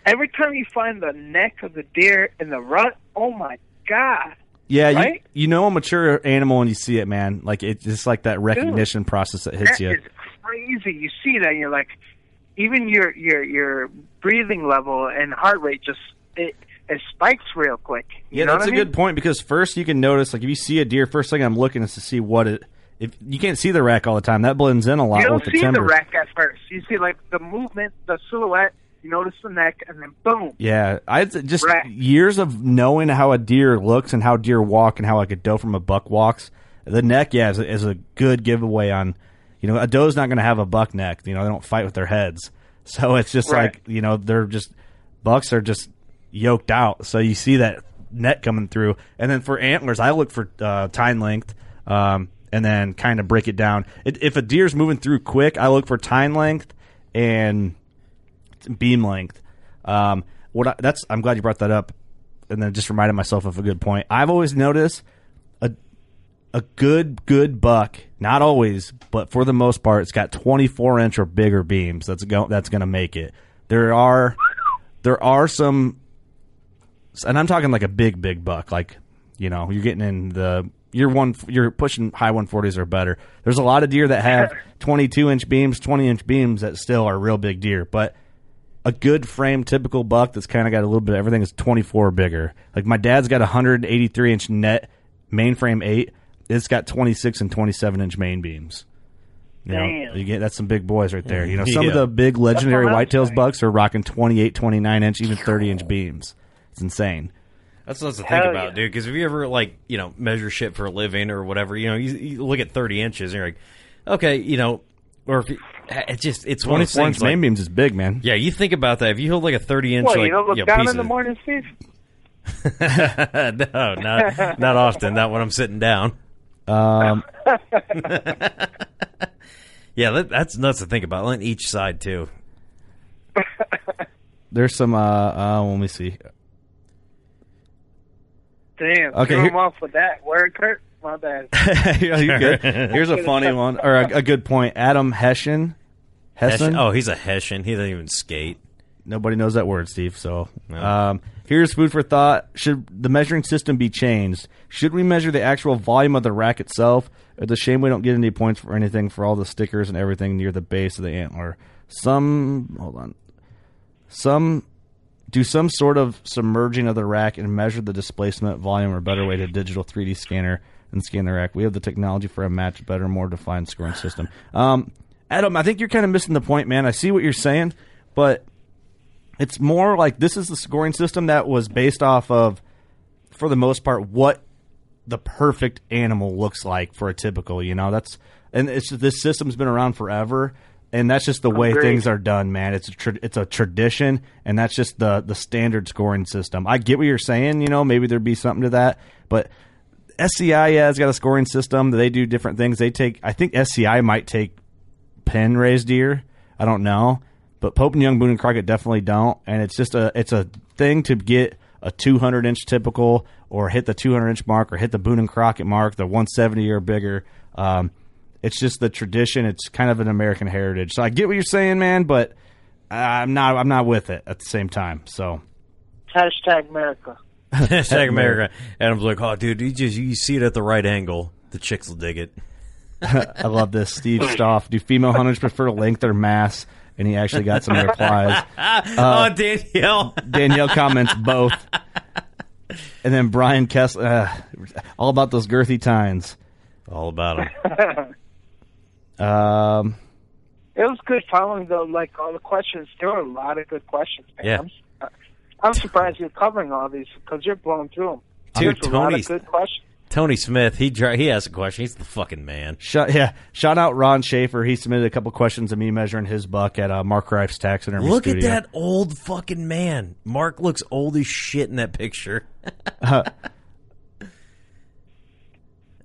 Every time you find the neck of the deer in the rut, oh my god! Yeah, you, Right? you know a mature animal when you see it, man. Like it's just like that recognition process that hits That you. is crazy. You see that, and you're like, even your your your breathing level and heart rate just it it spikes real quick. You Yeah, know that's a I mean? good point because first you can notice, like if you see a deer, first thing I'm looking is to see what it. If you can't see the rack all the time, that blends in a lot You don't the see timber. the rack at first. You see like the movement, the silhouette. You notice the neck, and then boom. Yeah, I just years of knowing how a deer looks and how deer walk and how like a doe from a buck walks. The neck, yeah, is a, is a good giveaway on. You know, a doe's not going to have a buck neck. You know, they don't fight with their heads, so it's just Right. like you know they're just bucks are just yoked out. So you see that neck coming through, and then for antlers, I look for uh, tine length. Um, and then kind of break it down. It, if a deer's moving through quick, I look for tine length and beam length. Um, what I, that's I'm glad you brought that up, and then just reminded myself of a good point. I've always noticed a a good good buck, not always, but for the most part, it's got 24 inch or bigger beams. That's go that's going to make it. There are there are some, and I'm talking like a big big buck, like you know you're getting in the you're one you're pushing high 140s or better. There's a lot of deer that have 22 inch beams, 20 inch beams that still are real big deer, but a good frame typical buck that's kind of got a little bit of everything is 24 or bigger. Like my dad's got a 183 inch net mainframe eight. It's got 26 and 27 inch main beams. You know, Damn. you get that's some big boys right there. You know, some of the big legendary what whitetails saying. bucks are rocking 28, 29 inch, even 30 inch beams. It's insane. That's what's to think Hell about, yeah. dude. Because if you ever like, you know, measure shit for a living or whatever, you know, you, you look at thirty inches and you're like, okay, you know, or if you, it just it's one of those 24 inch things. main Like, beams is big, man. yeah, you think about that. If you hold like a thirty inch, What like you don't look you know, down in the morning, Steve? no, not not often. Not when I'm sitting down. Um, Yeah, that, that's nuts to think about. On each side too. there's some. Uh, uh, let me see. Damn. Okay, threw here- him off with that word, Kurt. My bad. You're good. Here's a funny one or a, a good point. Adam Hessian. Hessen. Hessian. Oh, he's a Hessian. He doesn't even skate. Nobody knows that word, Steve. So, No. um, here's food for thought: Should the measuring system be changed? Should we measure the actual volume of the rack itself? It's a shame we don't get any points for anything for all the stickers and everything near the base of the antler. Some, hold on, some do some sort of submerging of the rack and measure the displacement, volume, or better way to digital 3D scanner and scan the rack. We have the technology for a much better, more defined scoring system. Um, Adam, I think you're kind of missing the point, man. I see what you're saying, but it's more like this is the scoring system that was based off of, for the most part, what the perfect animal looks like for a typical. You know, that's and it's this system's been around forever, and that's just the way Agreed. things are done, man. It's a tra- it's a tradition, and that's just the the standard scoring system. I get what you're saying. You know, maybe there'd be something to that, but SCI has got a scoring system. They do different things. They take. I think SCI might take pen raised deer. I don't know, but Pope and Young, Boone and Crockett definitely don't. And it's just a it's a thing to get a 200 inch typical or hit the 200 inch mark or hit the Boone and Crockett mark, the 170 or bigger. Um, it's just the tradition. It's kind of an American heritage. So I get what you're saying, man, but I'm not I'm not with it at the same time. So Hashtag America. Hashtag America. Adam's like, oh, dude, you just you see it at the right angle. The chicks will dig it. I love this. Steve Stoff. Do female hunters prefer length or mass? And he actually got some replies. oh, Danielle. Danielle comments both. And then Brian Kessler, uh, all about those girthy tines. All about them. Um, It was good following though, like all the questions. There were a lot of good questions. Man. Yeah. I'm, s- I'm surprised you're covering all these because you're blowing through them. Dude, There's a Tony's- good questions. Tony Smith, he dri- he asked a question. He's the fucking man. shout, yeah, shout out Ron Schaefer. He submitted a couple questions of me measuring his buck at uh, Mark Reif's taxidermy studio. Look studio. at that old fucking man. Mark looks old as shit in that picture. that,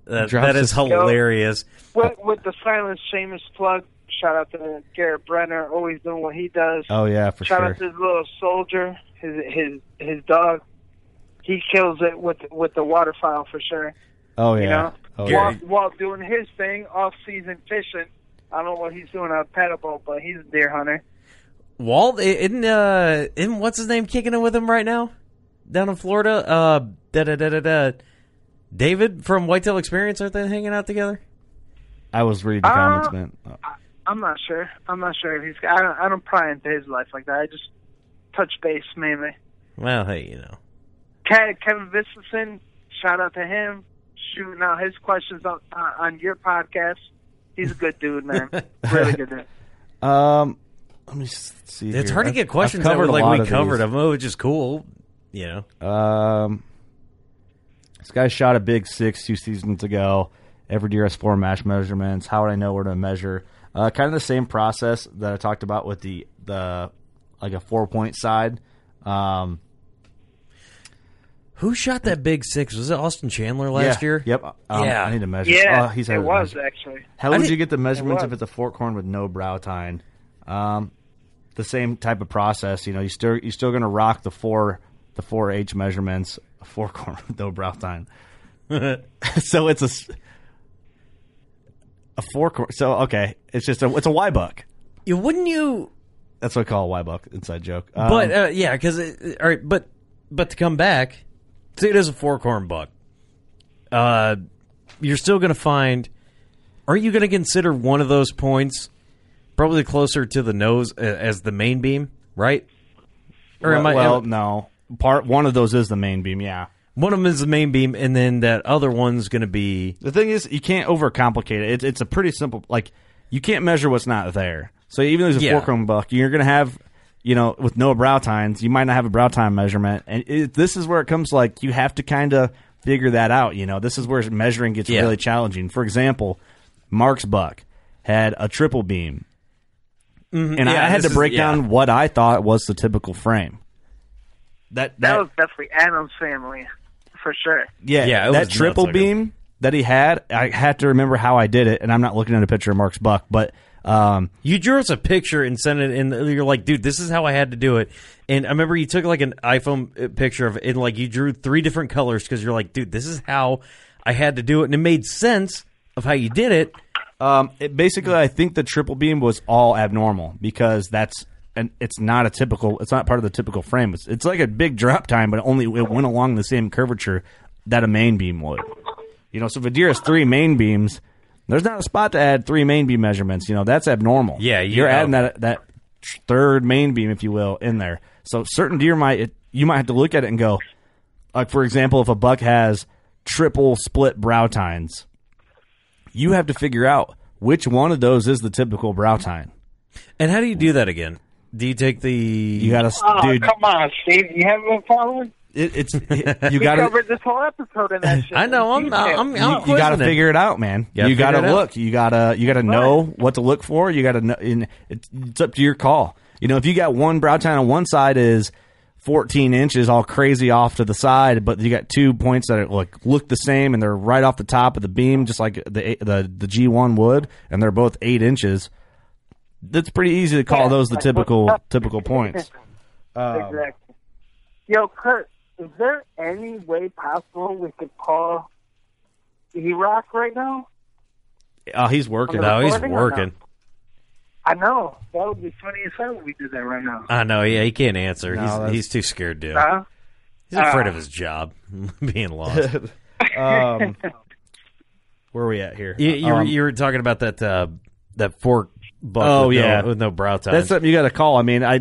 Drops that is his- hilarious. With, with the silent shameless plug, shout out to Garrett Brenner, always doing what he does. Oh yeah, for shout sure. out to his little soldier, his his his dog. He kills it with with the waterfowl for sure. Oh yeah. You know, Oh, while, yeah. while doing his thing, off season fishing. I don't know what he's doing on a paddle boat, but he's a deer hunter. Walt, isn't uh, isn't what's his name kicking it with him right now down in Florida? Uh, da da da da da. David from Whitetail Experience, aren't they hanging out together? I was reading the Uh, comments, man. I, I'm not sure. I'm not sure if he's. I don't. I don't pry into his life like that. I just touch base mainly. Well, hey, you know. Kevin Vistleson, shout out to him, shooting out his questions on uh, on your podcast. He's a good dude, man. really good dude. Um, let me see. It's here. hard to I've- get I've questions that covered were like we covered these. them, which is cool. You know. Um, this guy shot a big six two seasons ago. Every deer has four match measurements. How would I know where to measure? Uh, kind of the same process that I talked about with the the like a four point side. Um, Who shot that big six? Was it Austin Chandler last yeah, year? Yep. Um, yeah. I need to measure. Yeah, oh, he's it was measure- actually. How I would didn't- you get the measurements if it's a fork horn with no brow tine? Um, the same type of process. You know, you still you're still going to rock the four the four H measurements. A fork horn with no brow tine. so it's a a fork horn. So okay, it's just a it's a Y buck. You wouldn't you? That's what I call a Y buck. Inside joke. Um, but uh, yeah, because all right, but but to come back, see, it is a fork horn buck. Uh, you're still going to find. Aren't you going to consider one of those points probably closer to the nose a- as the main beam, right? Or well, am I? well, am- no. Part one of those is the main beam. Yeah. one of them is the main beam, and then that other one's going to be. The thing is, you can't overcomplicate it. It's, it's a pretty simple. Like you can't measure what's not there. So even though there's a Yeah. fork horn buck, you're going to have, you know, with no brow tines, you might not have a brow tine measurement, and it, this is where it comes. Like you have to kind of figure that out. You know, this is where measuring gets Yeah. really challenging. For example, Mark's buck had a triple beam, and Mm-hmm. Yeah, I had this to is- break yeah. down what I thought was the typical frame. That That that was definitely Adam's family, for sure. yeah, Yeah, it that was triple looking. beam that he had, I had to remember how I did it, and I'm not looking at a picture of Mark's buck, but um, You drew us a picture and sent it and You're like, dude, this is how I had to do it. And I remember you took like an iPhone uh, picture of it, and like you drew three different colors because you're like, dude, this is how I had to do it, and it made sense of how you did it. um, it, basically, I think the triple beam was all abnormal because that's and it's not a typical. It's not part of the typical frame. It's, it's like a big drop tine, but only it went along the same curvature that a main beam would. You know, so if a deer has three main beams, there's not a spot to add three main beam measurements. You know, that's abnormal. Yeah, you you're know. adding that that third main beam, if you will, in there. So certain deer might it, you might have to look at it and go, like for example, if a buck has triple split brow tines, you have to figure out which one of those is the typical brow tine. And how do you do that again? Do you take the? You got to, Oh, dude. come on, Steve. You haven't been following? It, it's it, you got to. covered this whole episode in that shit. I know, I'm- in detail. I'm- You, I'm got to figure it out, man. You got to figure it out. look. You got to you got to know what to look for. You got to know. And it's, it's up to your call. You know, if you got one brow tine on one side is 14 inches, all crazy off to the side, but you got two points that are like look the same and they're right off the top of the beam, just like the the the G1 would, and they're both eight inches. That's pretty easy to call Yeah, those the like, typical typical points. Um, exactly. Yo, Kurt, is there any way possible we could call E-Rock right now? Oh, he's working. No, he's working. I know. That would be funny as hell if we did that right now. I know. Yeah, he can't answer. No, he's that's- he's too scared to. Huh? He's afraid Uh, of his job being lost. um, where are we at here? you, you, were, Um, you were talking about that uh, that fork. Oh, with no- yeah. with no brow tine. That's something you got to call. I mean, I.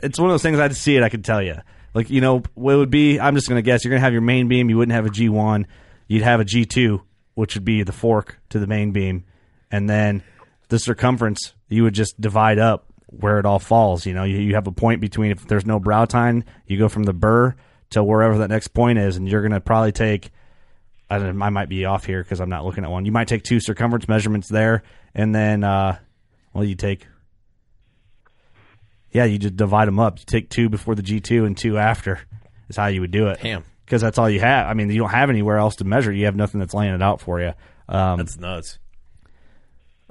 It's one of those things. I had to see it. I could tell you. Like you know, what would be? I'm just to guess. You're to have your main beam. You wouldn't have a G1. You'd have a G2, which would be the fork to the main beam, and then the circumference. You would just divide up where it all falls. You know, you, you have a point between. If there's no brow tine, you go from the burr to wherever that next point is, and you're to probably take. I, don't, I might be off here because I'm not looking at one. You might take two circumference measurements there, and then uh, well, you take yeah, you just divide them up. You take two before the G two and two after. Is how you would do it. Damn. because that's all you have. I mean, you don't have anywhere else to measure. You have nothing that's laying it out for you. Um, That's nuts.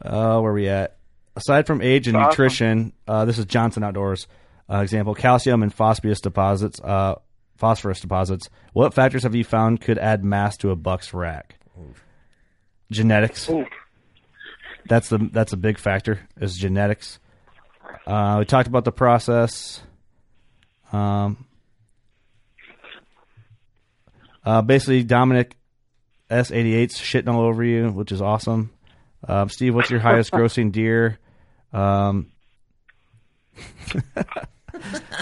uh, where we at? Aside from age and Awesome. nutrition, uh, this is Johnson Outdoors. Uh, example: calcium and phosphorus deposits. Uh, phosphorus deposits. What factors have you found could add mass to a buck's rack? Genetics. Ooh. That's the that's a big factor. Is genetics. Uh, we talked about the process. Um, uh, basically, Dominic S88's shitting all over you, which is awesome. Um, Steve, what's your highest grossing deer? Um,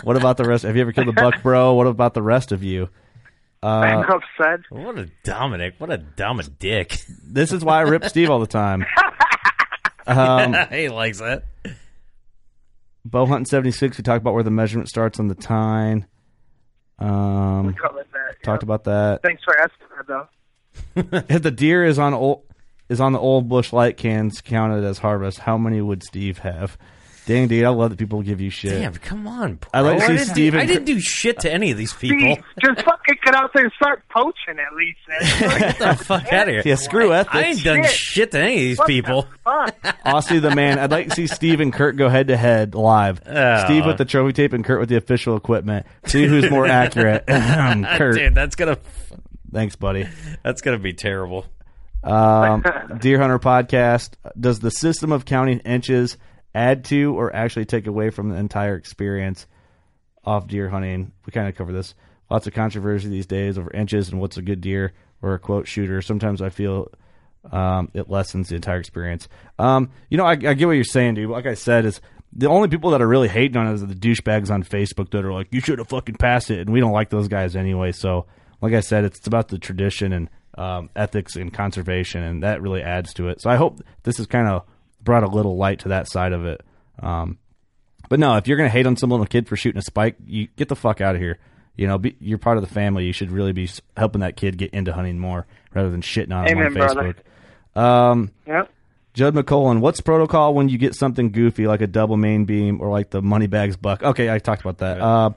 what about the rest? Have you ever killed a buck, bro? What about the rest of you? I'm Uh, upset. What a Dominic! What a dumb dick. this is why I rip Steve all the time. Um, he likes that. Bow hunting 76, we talked about where the measurement starts on the tine. Um, We covered that. talked about that. Thanks for asking that, though. if the deer is on old is on the old busch light cans counted as harvest, how many would Steve have? Dang, dude, I love that people give you shit. Damn, come on, bro. I like to see didn't Steve Do, I didn't do shit to any of these people. Steve, just fucking get out there and start poaching at least. man. Get the fuck out of here. Yeah, screw ethics. I ain't done Shit. shit to any of these What the people. fuck? Aussie the man. I'd like to see Steve and Kurt go head to head live. Oh. Steve with the trophy tape and Kurt with the official equipment. See who's more accurate. Kurt. Dude, that's gonna Thanks, buddy. that's gonna be terrible. Um, Deer Hunter podcast. Does the system of counting inches add to or actually take away from the entire experience of deer hunting? We kind of cover this. Lots of controversy these days over inches and what's a good deer or a quote shooter. Sometimes I feel um, it lessens the entire experience. Um, you know, I, I get what you're saying, dude. Like I said, is the only people that are really hating on it is the douchebags on Facebook that are like, "You should have fucking passed it," and we don't like those guys anyway. So, like I said, it's about the tradition and um, ethics and conservation, and that really adds to it. So, I hope this is kind of brought a little light to that side of it. Um, but no, if you're gonna hate on some little kid for shooting a spike, you get the fuck out of here. You know, be, you're part of the family. You should really be helping that kid get into hunting more rather than shitting on him on Amen, brother. Facebook. Um, Yep. Judd McCullen, what's protocol when you get something goofy like a double main beam or like the money bags buck? Okay, I talked about that. Uh,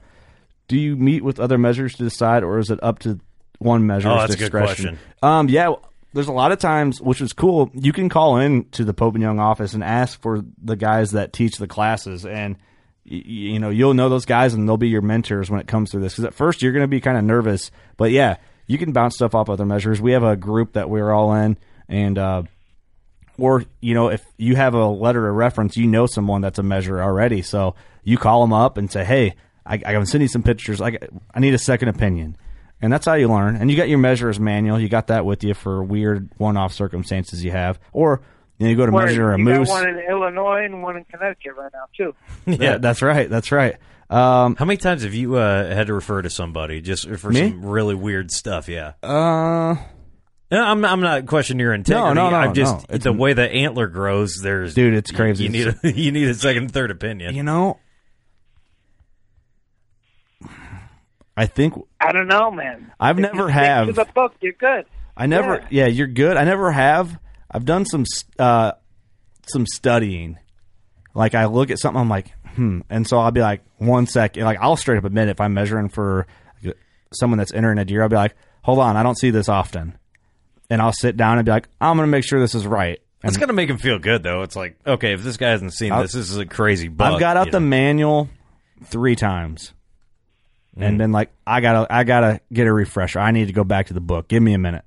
do you meet with other measures to decide, or is it up to one measure? Oh, that's a good question. Um, yeah, there's a lot of times, which is cool. You can call in to the Pope and Young office and ask for the guys that teach the classes, and y- you know you'll know those guys, and they'll be your mentors when it comes to this. Because at first you're going to be kind of nervous, but yeah, you can bounce stuff off other measures. We have a group that we're all in, and uh, or you know if you have a letter of reference you know someone that's a measure already so you call them up and say hey i, I can send you some pictures I, I need a second opinion and that's how you learn and you got your measurer's manual you got that with you for weird one-off circumstances you have or you, know, you go to Where measure a you moose got one in Illinois and one in Connecticut right now too. yeah that's right that's right um, How many times have you uh, had to refer to somebody just for Me? some really weird stuff? Yeah. uh I'm I'm not questioning your integrity. no, no, no I'm just no. It's- the way the antler grows. There's Dude, it's crazy. You need a you need a second, third opinion. you know i think I don't know, man. I've If never you stick have. to the book. You're good. I never. Yeah. you're good. I never have. I've done some uh, some studying. Like I look at something, I'm like, hmm, and so I'll be like, one second. Like I'll straight up admit if I'm measuring for someone that's entering a deer, I'll be like, hold on, I don't see this often, and I'll sit down and be like, I'm gonna make sure this is right. And It's gonna make him feel good though. It's like okay, if this guy hasn't seen I'll- this, this is a crazy. Buck, I've got out the know. manual three times. Mm. And been like, I gotta, I gotta get a refresher. I need to go back to the book. Give me a minute.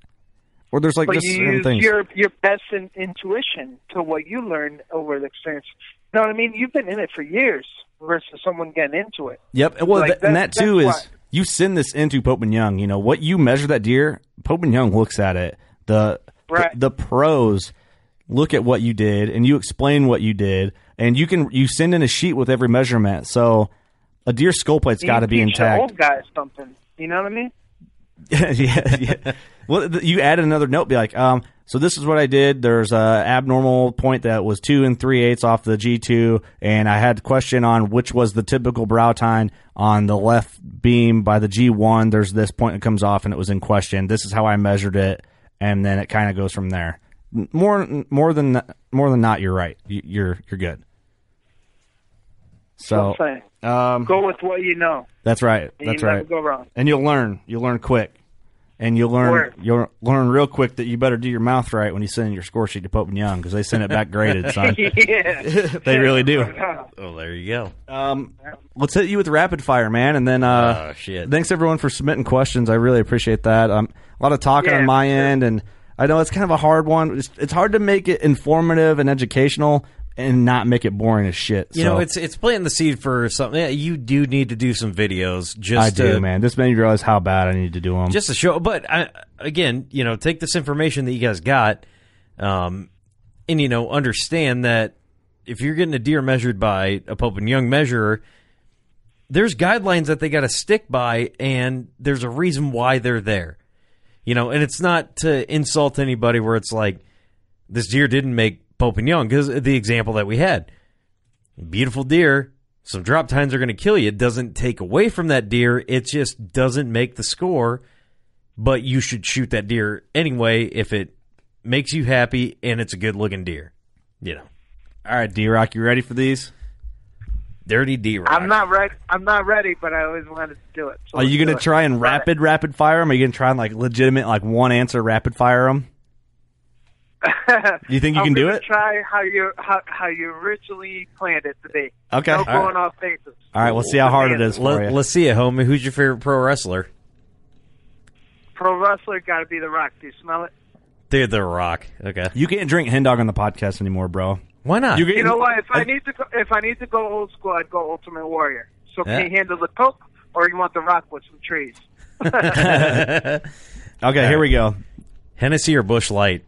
Or there's like but just you certain use things. your your best in, intuition to what you learned over the experience. You know what I mean? You've been in it for years versus someone getting into it. Yep. Well, Like, th- and that too is why- you send this into Pope and Young. You know what you measure that deer. Pope and Young looks at it. The Right. the, the pros look at what you did and you explain what you did, and you can you send in a sheet with every measurement. So a deer skull plate's got to be You teach the intact. Old guys something. You know what I mean? yeah, yeah. Well, you add another note, be like, um, so this is what I did. There's a abnormal point that was two and three eighths off the G two, and I had a question on which was the typical brow tine on the left beam by the G one. There's this point that comes off, and it was in question. This is how I measured it, and then it kind of goes from there. More, more than more than not, you're right. You're you're good. So That's what I'm saying. um, Go with what you know. that's right. That's right. go wrong. And you'll learn. You'll learn quick. And you'll learn. Word. You'll learn real quick that you better do your mouth right when you send your score sheet to Pope and Young because they send it back graded, son. yeah. they really do. Oh, there you go. Um, let's hit you with rapid fire, man, and then uh, Oh, shit. thanks everyone for submitting questions. I really appreciate that. Um, a lot of talking Yeah, on my sure. end, and I know it's kind of a hard one. It's, it's hard to make it informative and educational, and not make it boring as shit. You So, know, it's it's planting the seed for something. Yeah, you do need to do some videos. Just I do, man. This made me realize how bad I need to do them. just to show. But I, again, you know, take this information that you guys got, um, and you know, understand that if you're getting a deer measured by a Pope and Young measurer, there's guidelines that they got to stick by, and there's a reason why they're there. You know, and it's not to insult anybody where it's like this deer didn't make Pope and Young because the example that we had, beautiful deer. Some drop tines are going to kill you. It doesn't take away from that deer. It just doesn't make the score but you should shoot that deer anyway if it makes you happy and it's a good looking deer. You know, All right, D Rock, you ready for these? dirty D rock. I'm not ready. I'm not ready, but I always wanted to do it. So Are you gonna try and rapid rapid fire them? Are you gonna try and like legitimate like one answer rapid fire them? You think you I'm can do gonna it? Try how you how, how you originally planned it to be. Okay. No All going off bases. All right, we'll see how hard it is for Let, you. us see it, homie. Who's your favorite pro wrestler? Pro wrestler got to be the Rock. Do you smell it? Dude, The Rock. Okay. You can't drink hen dog on the podcast anymore, bro. Why not? You, You know what? If I need to go, if I need to go old school, I'd go Ultimate Warrior. So Yeah. can you handle the Coke, or you want the Rock with some trees? Okay, here we go. Hennessy or Busch Light?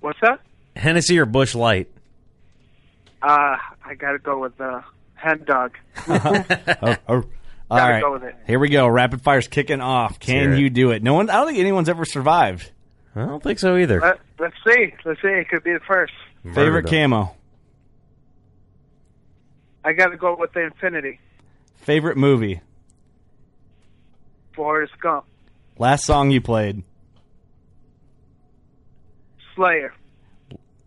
What's that? Hennessy or Busch Light? Uh, I got to go with the hen dog. Oh, oh. All Gotta right, go with it. here we go. Rapid fire's kicking off. Can you do it? No one. I don't think anyone's ever survived. I don't think so either. Let, let's see. Let's see. It could be the first. Favorite Murder them. camo. I got to go with the Infinity. Favorite movie. Forrest Gump. Last song you played. Slayer.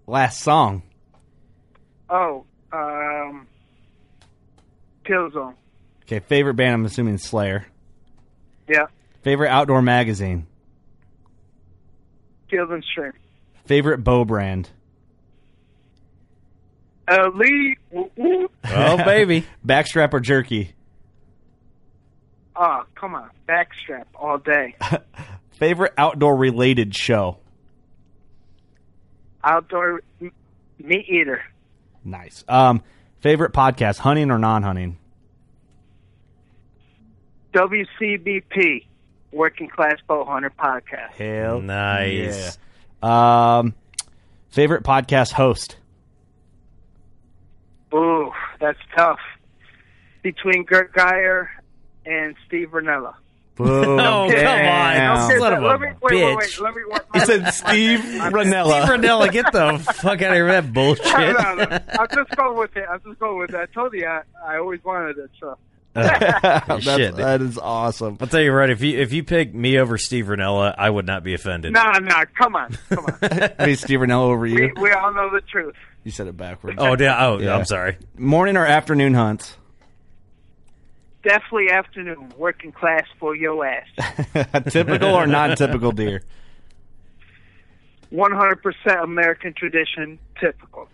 Last song. Oh, um, Killzone. Okay, favorite band. I'm assuming Slayer. Yeah. Favorite outdoor magazine. Field and Stream. Favorite bow brand. Elite. Woo, woo. Oh, baby. Backstrap or jerky. Oh, come on. Backstrap all day. Favorite outdoor related show. Outdoor MeatEater. Nice. Um, favorite podcast, hunting or non-hunting? WCBP, Working Class Bow Hunter Podcast. Hell, Nice. yeah. Um, favorite podcast host. Ooh, that's tough. Between Gert Geyer and Steve Rinella. Boom. Oh, come Damn. on. Son of a me, wait, wait, bitch. wait, let me work He my- said Steve Rinella. Steve Rinella, get the fuck out of here with that bullshit. no, no, no. I'll just go with it. I'll just go with it. I told you I, I always wanted it, so. That's, Shit. that is awesome. I'll tell you right, if you if you pick me over Steve Rinella, I would not be offended. No, no, come on, come on. Hey, Steve Rinella over we, you. we all know the truth. You said it backwards. Oh, yeah, oh, Yeah. I'm sorry. Morning or afternoon hunts? Definitely afternoon, working class for your ass. Typical or non-typical deer? 100% American tradition, typical.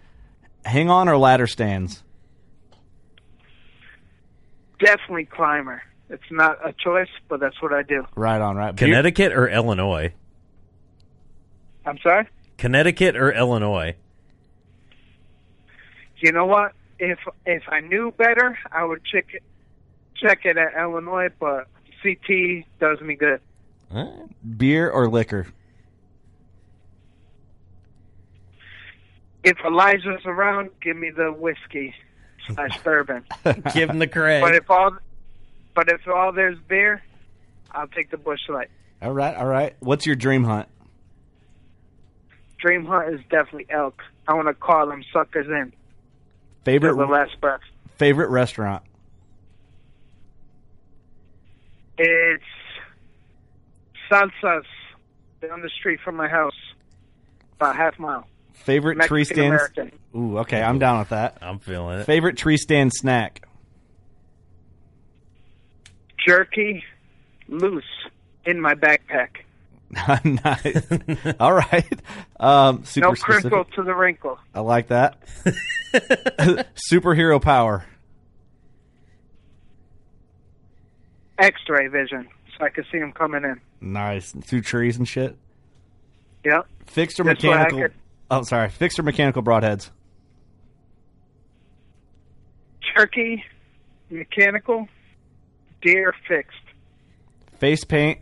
Hang on or ladder stands? Definitely climber. It's not a choice, but that's what I do. Right on, right. Connecticut or Illinois? I'm sorry? Connecticut or Illinois? You know what? If if I knew better, I would check it, check it at Illinois, but CT does me good. beer or liquor? If Elijah's around, give me the whiskey slash bourbon. Give him the credit. But if all, but if all there's beer, I'll take the busch light. All right, all right. What's your dream hunt? Dream hunt is definitely elk. I want to call them suckers in. Favorite Till the last breath. favorite restaurant? It's Salsas down the street from my house, about half mile. Favorite tree stand? American. Ooh, okay, I'm down with that. I'm feeling it. Favorite tree stand snack? Jerky, loose in my backpack. nice. All right. Um, super no crinkle specific. to the wrinkle. I like that. Superhero power. X-ray vision, so I can see them coming in. Nice. Through trees and shit. Yep. Fixed or mechanical? could- Oh, sorry. Fixed or mechanical broadheads? Turkey, mechanical, deer fixed. Face paint,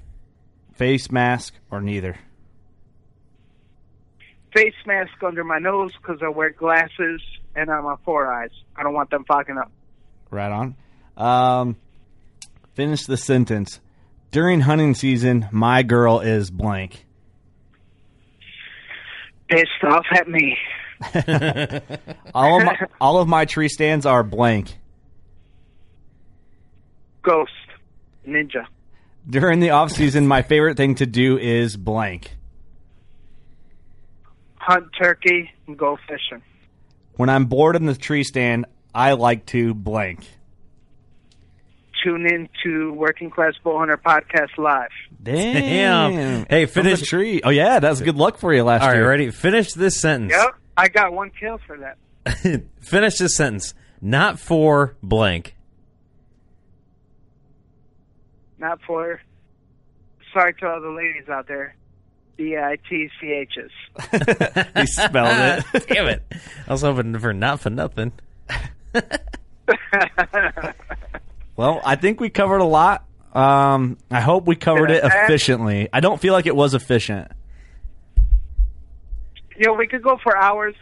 face mask, or neither? Face mask under my nose because I wear glasses and I'm on four eyes. I don't want them fogging up. Right on. Um, finish the sentence. During hunting season, my girl is blank. Pissed off at me. all of my all of my tree stands are blank. Ghost, ninja. During the off season, my favorite thing to do is blank. Hunt turkey and go fishing. When I'm bored in the tree stand, I like to blank. Tune in to Working Class Bowhunter Podcast Live. Damn. Hey, From the finish. tree. Oh yeah, that was good luck for you last All right, year. ready? Finish this sentence. Yep, I got one kill for that. Finish this sentence. Not for blank. Not for. Sorry to all the ladies out there. B I T C H S. he spelled it. Damn it. I was hoping for not for nothing. Well, I think we covered a lot. Um, I hope we covered it Did I add- efficiently. I don't feel like it was efficient. You know, we could go for hours,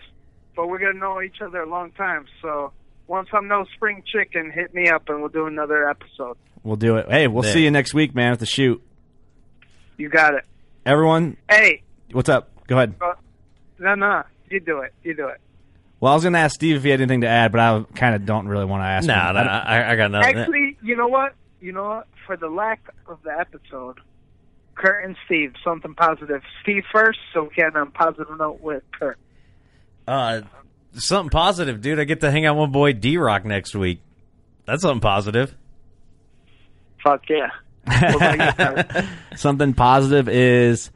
but we're gonna know each other a long time. So once I'm no spring chicken, hit me up and we'll do another episode. We'll do it. Hey, we'll Yeah. see you next week, man, at the shoot. You got it. Everyone, Hey, what's up? Go ahead. uh, no, no, you do it. You do it. Well, I was going to ask Steve if he had anything to add, but I kind of don't really want to ask. No, him. no, I I, I got nothing. Actually, you know what? You know what? For the lack of the episode, Kurt and Steve, something positive. Steve first, so we can end on positive note with Kurt. Uh, something positive, dude. I get to hang out with my boy D Rock next week. That's something positive. Fuck yeah. What about you, Kurt? Something positive is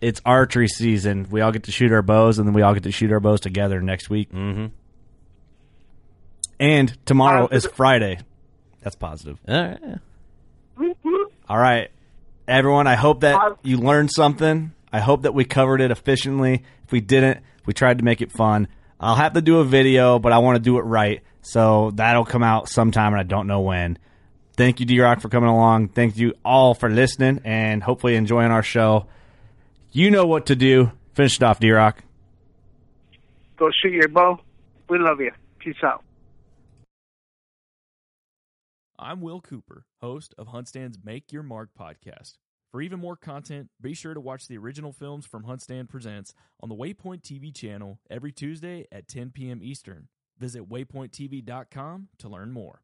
it's archery season. We all get to shoot our bows, and then we all get to shoot our bows together next week. Mm-hmm. And tomorrow is Friday. That's positive. All right. All right, everyone. I hope that you learned something. I hope that we covered it efficiently. If we didn't, we tried to make it fun. I'll have to do a video, but I want to do it right. So that'll come out sometime, and I don't know when. Thank you, D Rock, for coming along. Thank you all for listening and hopefully enjoying our show. You know what to do. Finish it off, D Rock. Go shoot your bow. We love you. Peace out. I'm Will Cooper, host of HuntStand's Make Your Mark podcast. For even more content, be sure to watch the original films from HuntStand Presents on the Waypoint TV channel every Tuesday at 10 p.m. Eastern. Visit waypointtv.com to learn more.